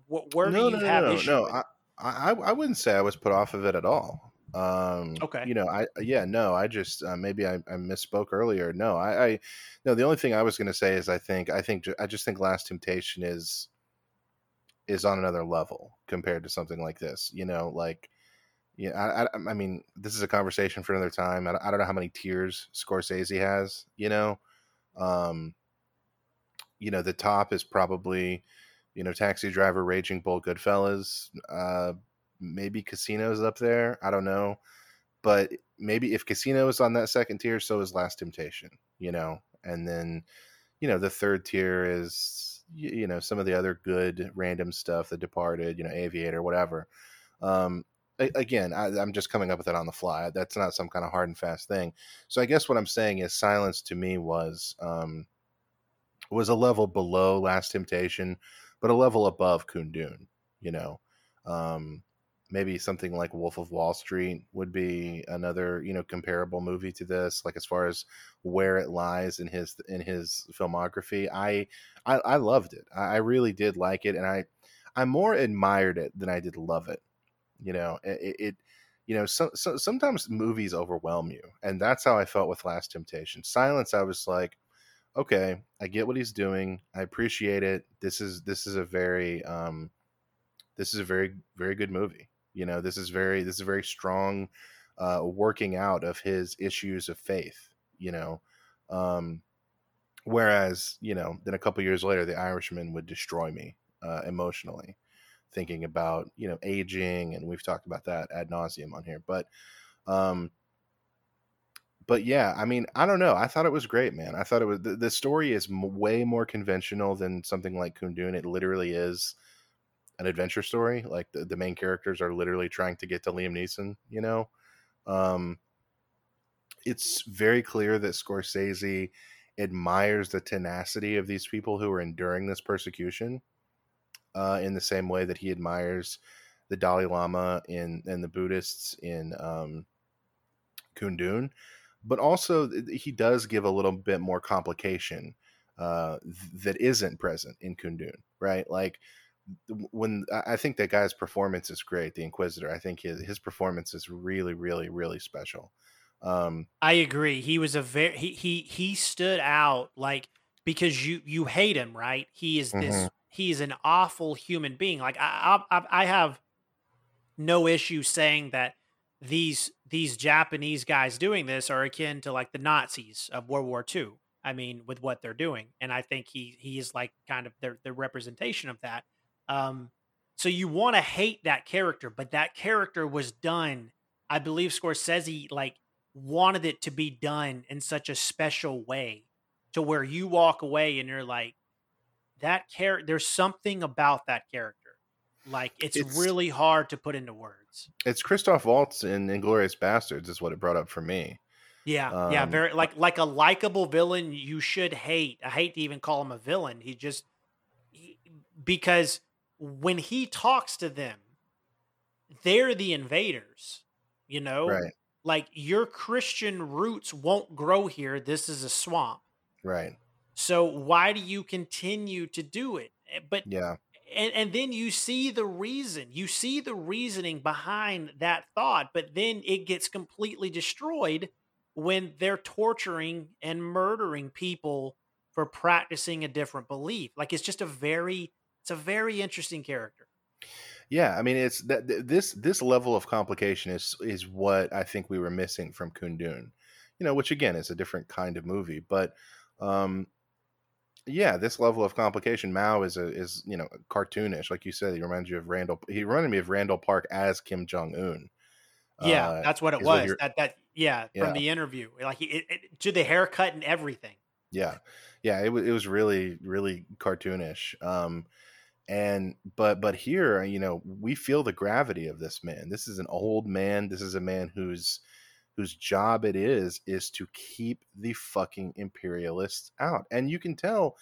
what where No, do you no, have no, issue no. I, I, I wouldn't say I was put off of it at all. Um, Okay, you know, I, yeah, no, I just uh, maybe I, I misspoke earlier. No, I, I, no, the only thing I was going to say is I think, I think, I just think Last Temptation is is on another level compared to something like this. You know, like, yeah, I, I, I mean, this is a conversation for another time. I, I don't know how many tiers Scorsese has. You know, um, you know, the top is probably, you know, Taxi Driver, Raging Bull, Goodfellas, uh, maybe Casino's up there. I don't know, but maybe if Casino is on that second tier, so is Last Temptation. You know, and then, you know, the third tier is, you know, some of the other good random stuff, The Departed, you know, Aviator, whatever. Um, again, I, I'm just coming up with it on the fly. That's not some kind of hard and fast thing. So I guess what I'm saying is, Silence to me was. Um, was a level below Last Temptation, but a level above Kundun. You know, um, maybe something like Wolf of Wall Street would be another you know comparable movie to this. Like as far as where it lies in his in his filmography, I I, I loved it. I, I really did like it, and I I more admired it than I did love it. You know, it. it you know, so, so, sometimes movies overwhelm you, and that's how I felt with Last Temptation. Silence, I was like, okay, I get what he's doing. I appreciate it. This is this is a very um this is a very very good movie. You know, this is very this is a very strong uh working out of his issues of faith, you know. Um whereas, you know, then a couple years later The Irishman would destroy me uh emotionally thinking about, you know, aging and we've talked about that ad nauseum on here. But um but yeah, I mean, I don't know. I thought it was great, man. I thought it was the, the story is m- way more conventional than something like Kundun. It literally is an adventure story. Like the, the main characters are literally trying to get to Liam Neeson, you know. Um, it's very clear that Scorsese admires the tenacity of these people who are enduring this persecution uh, in the same way that he admires the Dalai Lama in and the Buddhists in um, Kundun, but also he does give a little bit more complication uh, that isn't present in Kundun, right? Like when I think that guy's performance is great, the Inquisitor. I think his his performance is really, really, really special. Um, I agree. He was a very he he he stood out like because you you hate him, right? He is this mm-hmm. he's an awful human being. Like I I, I have no issue saying that these these Japanese guys doing this are akin to like the Nazis of World War II. I mean, with what they're doing, and I think he he is like kind of their the representation of that. Um, so you want to hate that character, but that character was done. I believe Scorsese like wanted it to be done in such a special way to where you walk away and you're like, that character. There's something about that character. Like it's, it's, really hard to put into words. It's Christoph Waltz in Inglourious Basterds, is what it brought up for me. Yeah, um, yeah, very like like a likable villain you should hate. I hate to even call him a villain. He just he, because when he talks to them, they're the invaders, you know? Right. Like your Christian roots won't grow here. This is a swamp. Right. So why do you continue to do it? Eh, but yeah. And and then you see the reason. You see the reasoning behind that thought, but then it gets completely destroyed when they're torturing and murdering people for practicing a different belief. Like it's just a very it's a very interesting character. Yeah, I mean, it's that this this level of complication is is what I think we were missing from Kundun, you know, which again is a different kind of movie, but um, yeah, this level of complication, Mao is a is you know cartoonish, like you said. He reminds you of Randall. He reminded me of Randall Park as Kim Jong Un. Yeah, uh, that's what it was. What that that yeah, yeah, from the interview, like it, it, to the haircut and everything. Yeah, yeah, it was it was really really cartoonish. Um, and but but here you know we feel the gravity of this man this is an old man this is a man whose whose job it is is to keep the fucking imperialists out and you can tell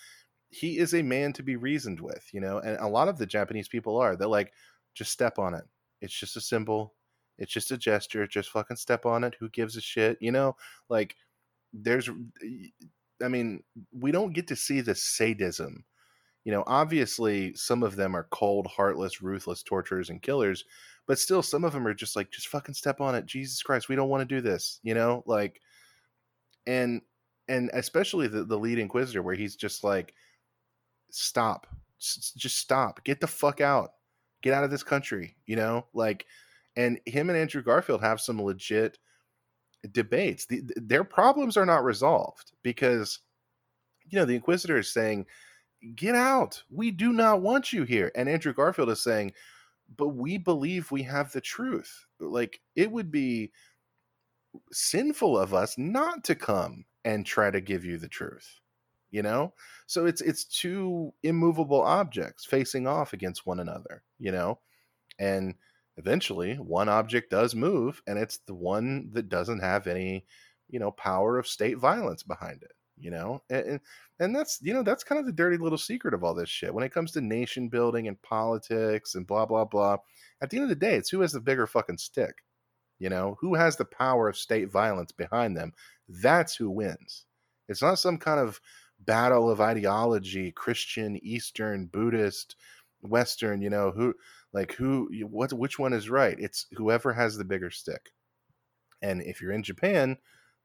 he is a man to be reasoned with you know and a lot of the japanese people are they're like just step on it. It's just a symbol. It's just a gesture. Just fucking step on it. Who gives a shit? You know like there's i mean we don't get to see the sadism. You know, obviously some of them are cold, heartless, ruthless torturers and killers, but still some of them are just like, just fucking step on it. Jesus Christ, we don't want to do this, you know, like, and, and especially the, the lead inquisitor where he's just like, stop, S- just stop, get the fuck out, get out of this country, you know, like, and him and Andrew Garfield have some legit debates. The, their problems are not resolved because, you know, the inquisitor is saying, get out. We do not want you here. And Andrew Garfield is saying, but we believe we have the truth. Like it would be sinful of us not to come and try to give you the truth. You know? So it's it's two immovable objects facing off against one another, you know? And eventually one object does move and it's the one that doesn't have any, you know, power of state violence behind it you know and, and that's you know that's kind of the dirty little secret of all this shit. When it comes to nation building and politics and blah blah blah at the end of the day it's who has the bigger fucking stick you know? Who has the power of state violence behind them? That's who wins. It's not some kind of battle of ideology christian eastern buddhist western you know who like who what which one is right? It's whoever has the bigger stick. And if you're in japan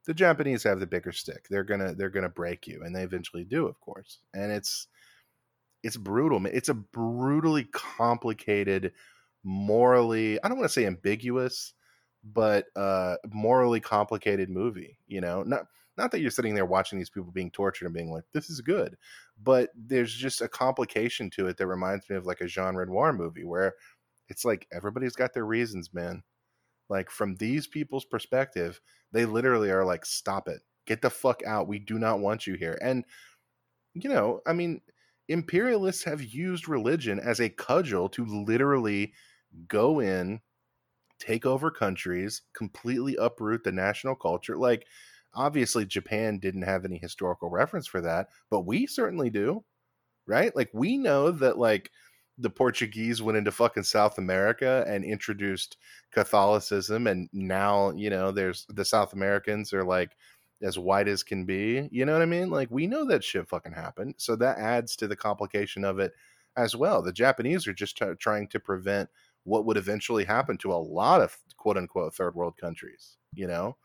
the Japanese have the bigger stick. They're gonna they're gonna break you, and they eventually do, of course. And it's it's brutal. It's a brutally complicated, morally I don't want to say ambiguous, but uh morally complicated movie. You know, not not that you're sitting there watching these people being tortured and being like, this is good, but there's just a complication to it that reminds me of like a Jean Renoir movie where it's like everybody's got their reasons, man. Like from these people's perspective, they literally are like, stop it. Get the fuck out. We do not want you here. And, you know, I mean, imperialists have used religion as a cudgel to literally go in, take over countries, completely uproot the national culture. Like, obviously, Japan didn't have any historical reference for that, but we certainly do, right? Like, we know that, like, the Portuguese went into fucking South America and introduced Catholicism, and now, you know, there's the South Americans are like, as white as can be. You know what I mean? Like we know that shit fucking happened. So that adds to the complication of it as well. The Japanese are just t- trying to prevent what would eventually happen to a lot of quote unquote third world countries, you know?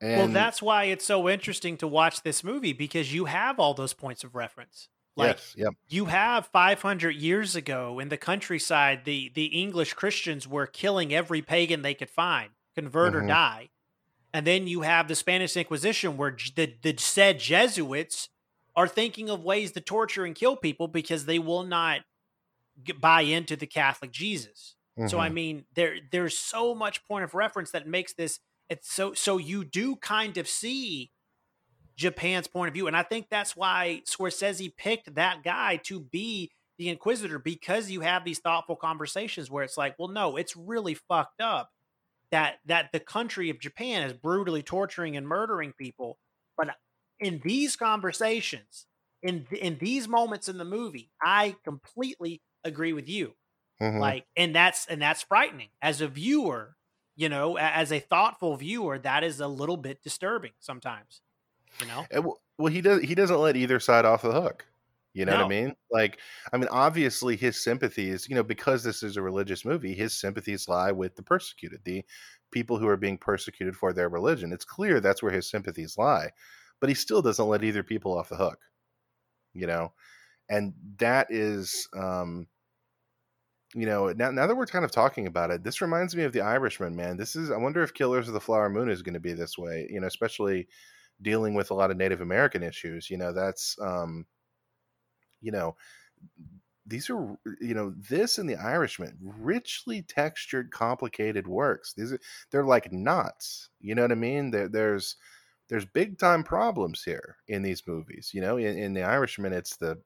And well, that's why it's so interesting to watch this movie because you have all those points of reference. Like yes, yep. you have 500 years ago in the countryside, the the English Christians were killing every pagan they could find, convert mm-hmm. or die. And then you have the Spanish Inquisition where the, the said Jesuits are thinking of ways to torture and kill people because they will not get, buy into the Catholic Jesus. Mm-hmm. So I mm-hmm. mean, there there's so much point of reference that makes this it's so so you do kind of see Japan's point of view, and I think that's why Scorsese picked that guy to be the Inquisitor because you have these thoughtful conversations where it's like, well, no, it's really fucked up that that the country of Japan is brutally torturing and murdering people, but in these conversations, in in these moments in the movie, I completely agree with you. Mm-hmm. Like, and that's and that's frightening as a viewer. You know, as a thoughtful viewer, that is a little bit disturbing sometimes. You know, eh, well, he does. He doesn't let either side off the hook. You know no. what I mean? Like, I mean, obviously, his sympathies, you know, because this is a religious movie, his sympathies lie with the persecuted, the people who are being persecuted for their religion. It's clear that's where his sympathies lie, but he still doesn't let either people off the hook. You know, and that is, um, you know, now, now that we're kind of talking about it, this reminds me of The Irishman, man. This is, I wonder if Killers of the Flower Moon is going to be this way, you know, especially dealing with a lot of Native American issues. You know, that's, um, you know, these are you know this and the irishman richly textured complicated works. These are they're like knots you know what i mean? There, there's there's big time problems here in these movies you know? In, in the irishman it's the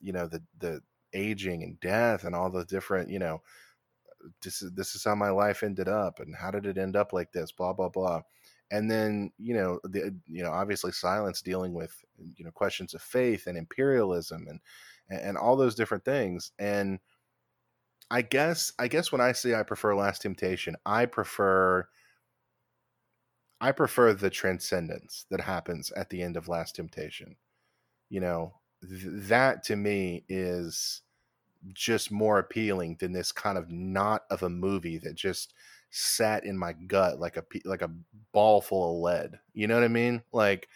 you know the the aging and death and all the different you know this is this is how my life ended up and how did it end up like this? blah blah blah and then you know the you know obviously silence dealing with you know questions of faith and imperialism and and, all those different things and i guess i guess when i say i prefer last temptation i prefer i prefer the transcendence that happens at the end of last temptation. You know th- that to me is just more appealing than this kind of knot of a movie that just sat in my gut like a like a ball full of lead. You know what I mean? Like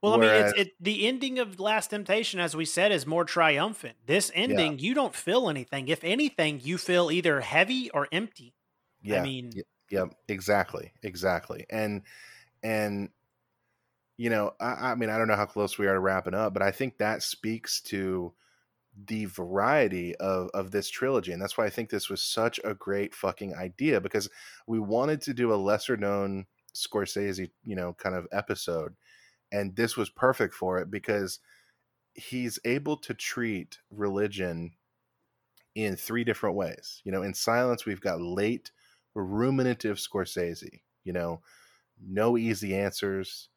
well, Whereas, I mean, it's it, the ending of Last Temptation, as we said, is more triumphant. This ending, yeah. you don't feel anything. If anything, you feel either heavy or empty. Yeah, I mean, yeah, yeah exactly, exactly, and and you know, I, I mean, I don't know how close we are to wrapping up, but I think that speaks to the variety of of this trilogy and that's why i think this was such a great fucking idea because we wanted to do a lesser known scorsese you know kind of episode and this was perfect for it because he's able to treat religion in three different ways. You know in silence we've got late ruminative scorsese you know no easy answers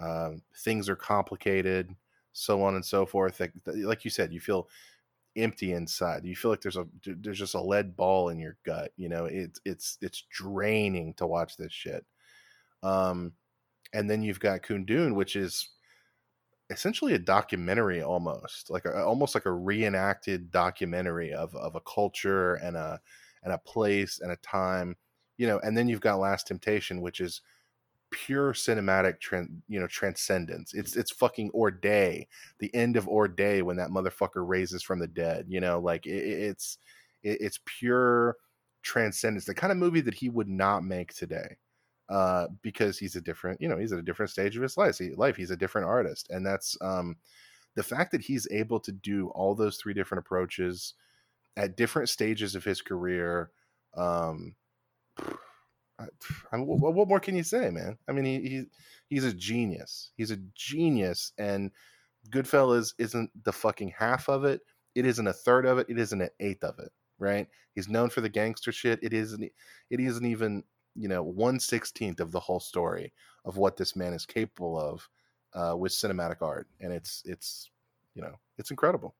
um, things are complicated so on and so forth. Like, like you said, you feel empty inside. You feel like there's a there's just a lead ball in your gut. You know, it's it's it's draining to watch this shit. Um, and then you've got Kundun, which is essentially a documentary almost like a, almost like a reenacted documentary of of a culture and a and a place and a time you know and then you've got last temptation which is pure cinematic you know transcendence. It's it's fucking Day, the end of Day when that motherfucker raises from the dead you know like it, it's it, it's pure transcendence the kind of movie that he would not make today uh because he's a different you know he's at a different stage of his life. He, life he's a different artist. And that's um the fact that he's able to do all those three different approaches at different stages of his career um I, what, what, more can you say, man? I mean, he, he he's a genius. He's a genius, and Goodfellas isn't the fucking half of it. It isn't a third of it. It isn't an eighth of it. right? He's known for the gangster shit. It isn't it isn't even, you know, one sixteenth of the whole story of what this man is capable of uh, with cinematic art. And it's it's you know, it's incredible.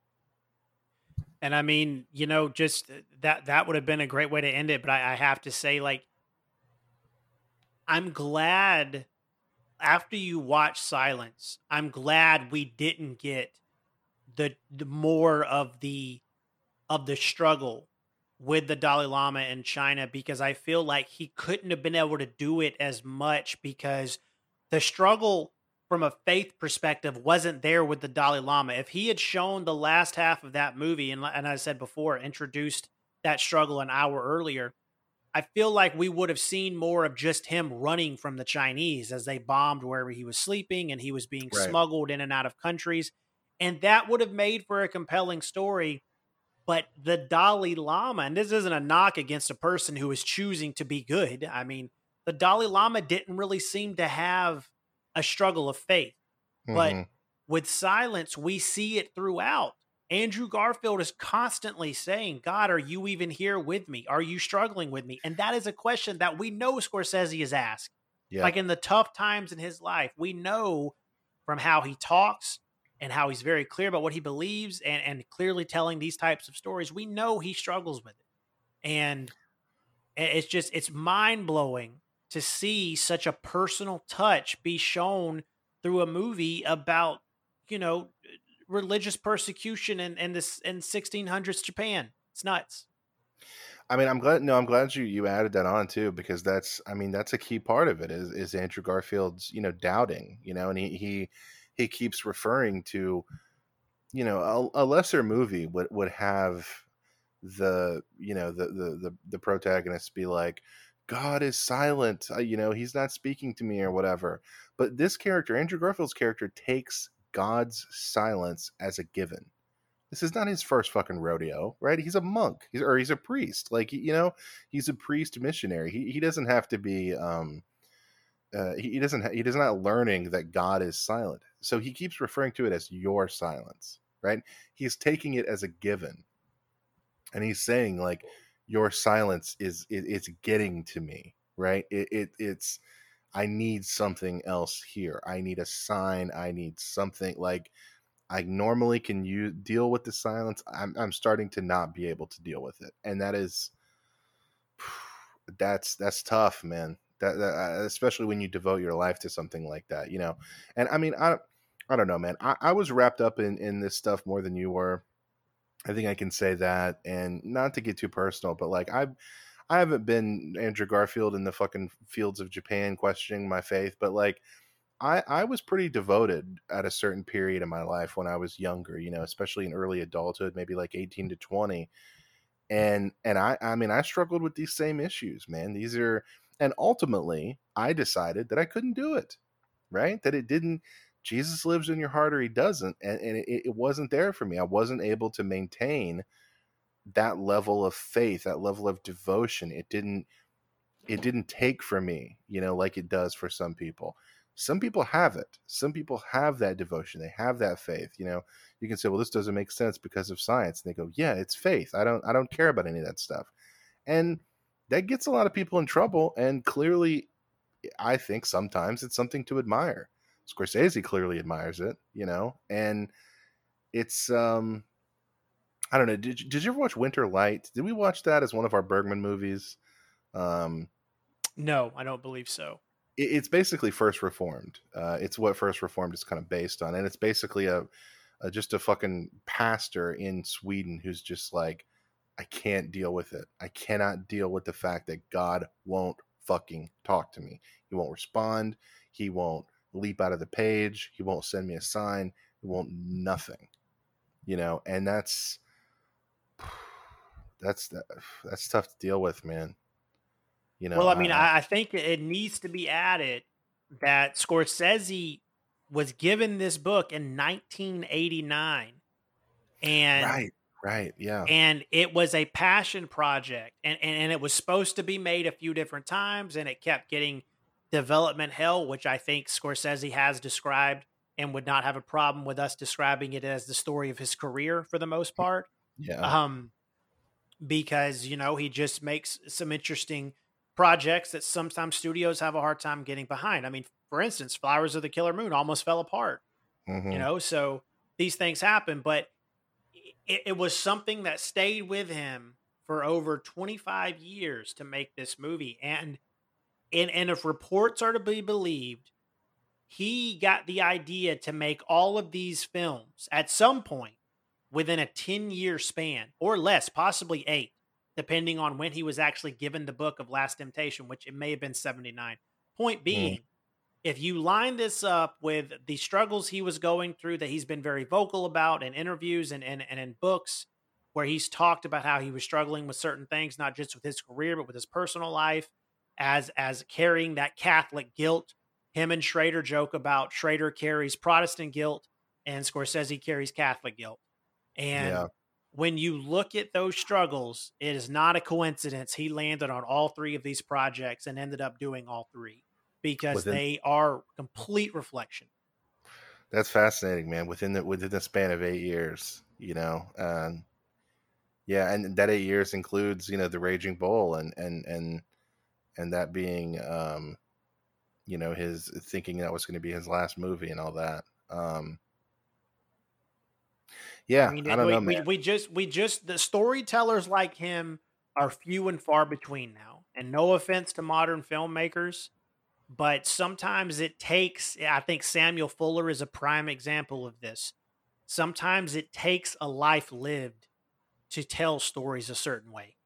And I mean, you know, just uh, that that would have been a great way to end it. But I, I have to say, like, I'm glad after you watch Silence, I'm glad we didn't get the, the more of the of the struggle with the Dalai Lama in China because I feel like he couldn't have been able to do it as much because the struggle from a faith perspective wasn't there with the Dalai Lama. If he had shown the last half of that movie, and, and I said before, introduced that struggle an hour earlier, I feel like we would have seen more of just him running from the Chinese as they bombed wherever he was sleeping and he was being right. smuggled in and out of countries. And that would have made for a compelling story. But the Dalai Lama, and this isn't a knock against a person who is choosing to be good. I mean, the Dalai Lama didn't really seem to have a struggle of faith. Mm-hmm. But with silence, we see it throughout. Andrew Garfield is constantly saying, God, are you even here with me? Are you struggling with me? And that is a question that we know Scorsese is asked. Yeah. Like in the tough times in his life, we know from how he talks and how he's very clear about what he believes and, and clearly telling these types of stories, we know he struggles with it. And it's just, it's mind blowing to see such a personal touch be shown through a movie about you know religious persecution in, in this in 1600s Japan. It's nuts. I mean, I'm glad. No, I'm glad you you added that on too, because that's. I mean, that's a key part of it. Is is Andrew Garfield's you know doubting, you know, and he he he keeps referring to, you know, a, a lesser movie would would have the you know the the the, the protagonist be like, God is silent. Uh, you know, he's not speaking to me or whatever. But this character, Andrew Garfield's character, takes God's silence as a given. This is not his first fucking rodeo, right? He's a monk, he's, or he's a priest. Like you know, he's a priest missionary. He he doesn't have to be. Um, uh, he, doesn't. Ha- he does not learning that God is silent. So he keeps referring to it as your silence, right? He's taking it as a given, and he's saying like your silence is it, it's getting to me right it, it it's i need something else here. I need a sign. I need something like i normally can use deal with the silence. I'm, I'm starting to not be able to deal with it and that is that's that's tough man. That, that uh, especially when you devote your life to something like that you know? And i mean i i don't know man. I, I was wrapped up in in this stuff more than you were. I think I can say that, and not to get too personal, but like I've I haven't been Andrew Garfield in the fucking fields of Japan questioning my faith, but like I I was pretty devoted at a certain period in my life when I was younger, you know, especially in early adulthood, maybe like 18 to 20. And and I I mean I struggled with these same issues, man. These are and ultimately I decided that I couldn't do it. Right? That it didn't Jesus lives in your heart or he doesn't. And, and it, it wasn't there for me. I wasn't able to maintain that level of faith, that level of devotion. It didn't it didn't take for me, you know, like it does for some people. Some people have it. Some people have that devotion. They have that faith. You know, you can say, "Well, this doesn't make sense because of science." And they go, "Yeah, it's faith. I don't. I don't care about any of that stuff." And that gets a lot of people in trouble. And clearly, I think sometimes it's something to admire. Scorsese clearly admires it, you know, and it's um I don't know. Did you, did you ever watch Winter Light? Did we watch that as one of our Bergman movies? Um, no, I don't believe so. It, it's basically First Reformed. Uh, it's what First Reformed is kind of based on, and it's basically a, a just a fucking pastor in Sweden who's just like, I can't deal with it. I cannot deal with the fact that God won't fucking talk to me. He won't respond. He won't leap out of the page. He won't send me a sign. He won't nothing, you know. And that's that's that's tough to deal with, man. You know. Well, I mean, I, I think it needs to be added that Scorsese was given this book in 1989, and right. Right. Yeah. And it was a passion project, and, and and it was supposed to be made a few different times, and it kept getting development hell, which I think Scorsese has described and would not have a problem with us describing it as the story of his career for the most part. Yeah. Um, because you know he just makes some interesting projects that sometimes studios have a hard time getting behind. I mean, for instance, Flowers of the Killer Moon almost fell apart. Mhm. You know, so these things happen, but it, it was something that stayed with him for over 25 years to make this movie. And and and if reports are to be believed, he got the idea to make all of these films at some point within a 10 year span or less, possibly eight, depending on when he was actually given the book of Last Temptation, which it may have been 79. Point hmm. being, if you line this up with the struggles he was going through that he's been very vocal about in interviews and, and, and in books, where he's talked about how he was struggling with certain things, not just with his career, but with his personal life, as as carrying that Catholic guilt. Him and Schrader joke about Schrader carries Protestant guilt and Scorsese carries Catholic guilt. And Yeah. when you look at those struggles, it is not a coincidence he landed on all three of these projects and ended up doing all three because Within- they are complete reflection. That's fascinating, man. Within the within the span of eight years, you know, and yeah, and that eight years includes you know the Raging Bull and and and and that being um, you know his thinking that was going to be his last movie and all that. Um, yeah, I, mean, don't we, know, we, we just we just the storytellers like him are few and far between now. And no offense to modern filmmakers, but sometimes it takes I think Samuel Fuller is a prime example of this. Sometimes it takes a life lived to tell stories a certain way.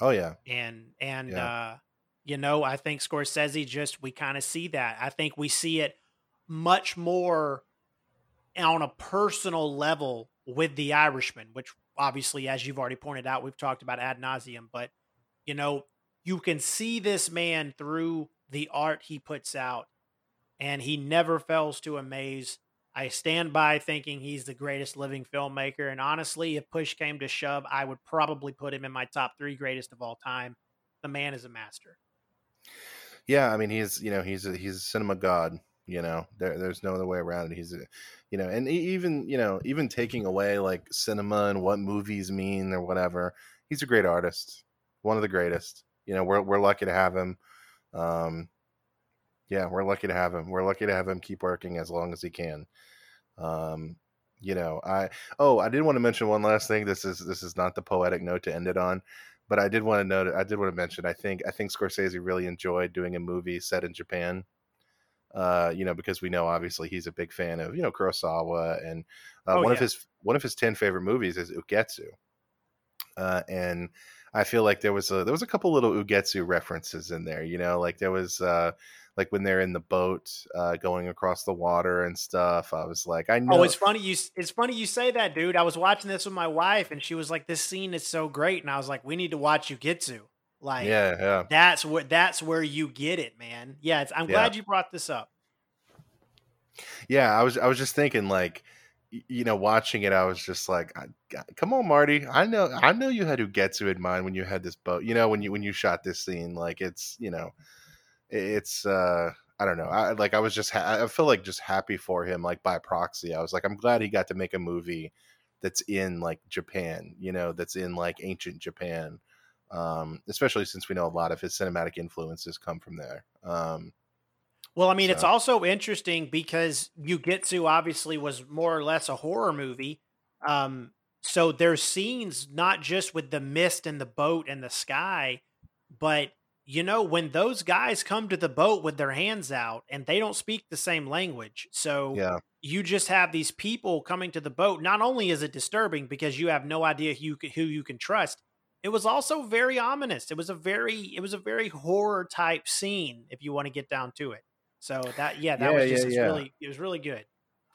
oh yeah, And and Yeah. uh you know, I think Scorsese just we kind of see that. I think we see it much more on a personal level with the Irishman, which obviously, as you've already pointed out, we've talked about ad nauseum. But you know, you can see this man through the art he puts out, and he never fails to amaze. I stand by thinking he's the greatest living filmmaker, and honestly, if push came to shove, I would probably put him in my top three greatest of all time. The man is a master. yeah. I mean, he's you know he's a, he's a cinema god. You know, there, there's no other way around it. He's you know, and even you know even taking away like cinema and what movies mean or whatever, he's a great artist, one of the greatest. You know, we're we're lucky to have him. Um, yeah, we're lucky to have him. We're lucky to have him keep working as long as he can. Um, you know, I oh, I did want to mention one last thing. This is this is not the poetic note to end it on, but I did want to note. I did want to mention. I think I think Scorsese really enjoyed doing a movie set in Japan. Uh, you know, because we know obviously he's a big fan of you know Kurosawa, and uh, Oh, one of his one of his ten favorite movies is Ugetsu. Uh, and I feel like there was a there was a couple little Ugetsu references in there. You know, like there was uh, like when they're in the boat uh, going across the water and stuff. I was like, I know. Oh, it's funny you it's funny you say that, dude. I was watching this with my wife, and she was like, "This scene is so great," and I was like, "We need to watch Ugetsu." Like, yeah, yeah. that's where that's where you get it, man. Yeah, it's, I'm Yeah. glad you brought this up. yeah i was i was just thinking like you know watching it i was just like come on marty i know i know you had ugetsu in mind when you had this boat you know when you when you shot this scene like it's you know it's uh i don't know i like i was just ha- i feel like just happy for him like by proxy i was like i'm glad he got to make a movie that's in like japan you know that's in like ancient japan um especially since we know a lot of his cinematic influences come from there um Well, I mean, it's also interesting because Ugetsu obviously was more or less a horror movie. Um, so there's scenes not just with the mist and the boat and the sky, but you know, when those guys come to the boat with their hands out and they don't speak the same language. So yeah you just have these people coming to the boat. Not only is it disturbing because you have no idea who you can, who you can trust, it was also very ominous. It was a very it was a very horror type scene if you want to get down to it. So that yeah, that Yeah, was just yeah, yeah. really it was really good.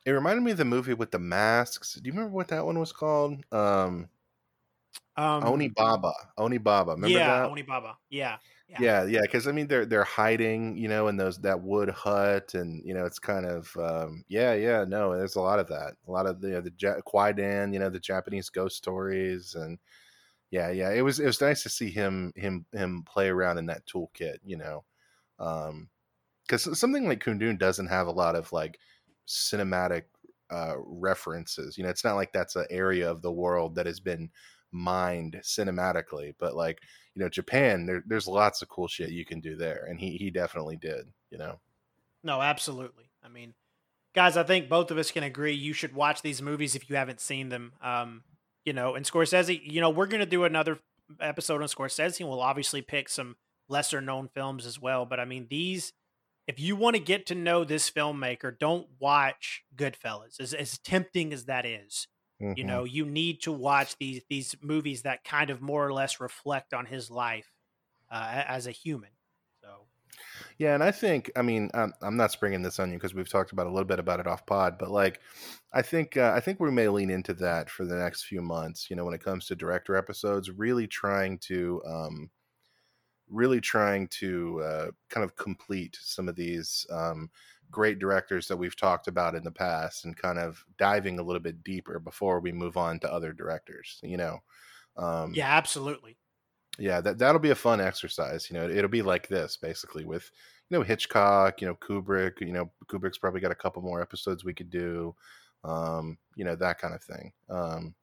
It reminded me of the movie with the masks. Do you remember what that one was called? Um, Um, Oni Baba. Oni Baba. Remember yeah, that? Oni Baba. Yeah, yeah. yeah, yeah. Because I mean, they're they're hiding, you know, in those that wood hut, and you know, it's kind of um, yeah, yeah. No, there's a lot of that. A lot of the you know, the ja- Kwaidan, you know, the Japanese ghost stories, and yeah, yeah. It was it was nice to see him him him play around in that toolkit, you know, because something like Kundun doesn't have a lot of like cinematic uh, references. You know, it's not like that's an area of the world that has been mined cinematically, but like you know, Japan, there, there's lots of cool shit you can do there, and he he definitely did. You know. No, absolutely. I mean, guys, I think both of us can agree you should watch these movies if you haven't seen them. Um, you know, and Scorsese, you know, we're gonna do another episode on Scorsese, and we'll obviously pick some lesser known films as well. But I mean, these if you want to get to know this filmmaker, don't watch Goodfellas. As, as tempting as that is, mm-hmm. you know, you need to watch these these movies that kind of more or less reflect on his life uh, as a human. Yeah, and I think, I mean, I'm, I'm not springing this on you because we've talked about a little bit about it off pod, but like, I think uh, I think we may lean into that for the next few months. You know, when it comes to director episodes, really trying to. Um, really trying to uh, kind of complete some of these um, great directors that we've talked about in the past and kind of diving a little bit deeper before we move on to other directors you know um, yeah absolutely yeah that, that'll be a fun exercise you know it'll be like this basically with you know hitchcock you know kubrick you know kubrick's probably got a couple more episodes we could do um, you know that kind of thing um,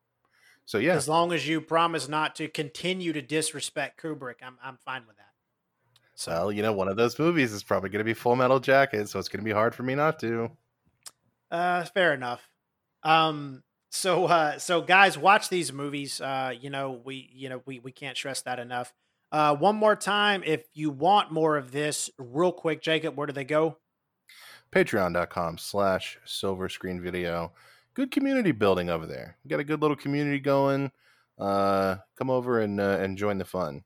so yeah, as long as you promise not to continue to disrespect Kubrick, I'm I'm fine with that. So well, you know, one of those movies is probably going to be Full Metal Jacket, so it's going to be hard for me not to. Uh, fair enough. Um, so uh, so guys, watch these movies. Uh, you know, we you know we we can't stress that enough. Uh, one more time, if you want more of this, real quick, Jacob, where do they go? Patreon.com slash silver screen video good community building over there. We got a good little community going. Uh, come over and uh, and join the fun.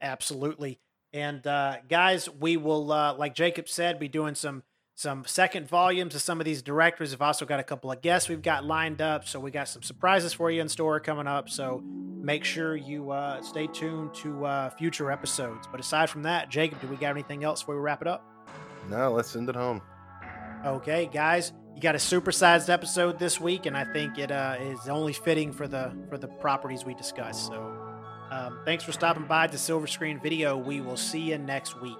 Absolutely. And uh, guys, we will, uh, like Jacob said, be doing some some second volumes of some of these directors. We've also got a couple of guests we've got lined up, so we got some surprises for you in store coming up. So make sure you uh, stay tuned to uh, future episodes. But aside from that, Jacob, do we got anything else before we wrap it up? No, let's send it home. Okay, guys you got a supersized episode this week, and I think it uh, is only fitting for the for the properties we discussed. So, um, thanks for stopping by the Silver Screen Video. We will see you next week.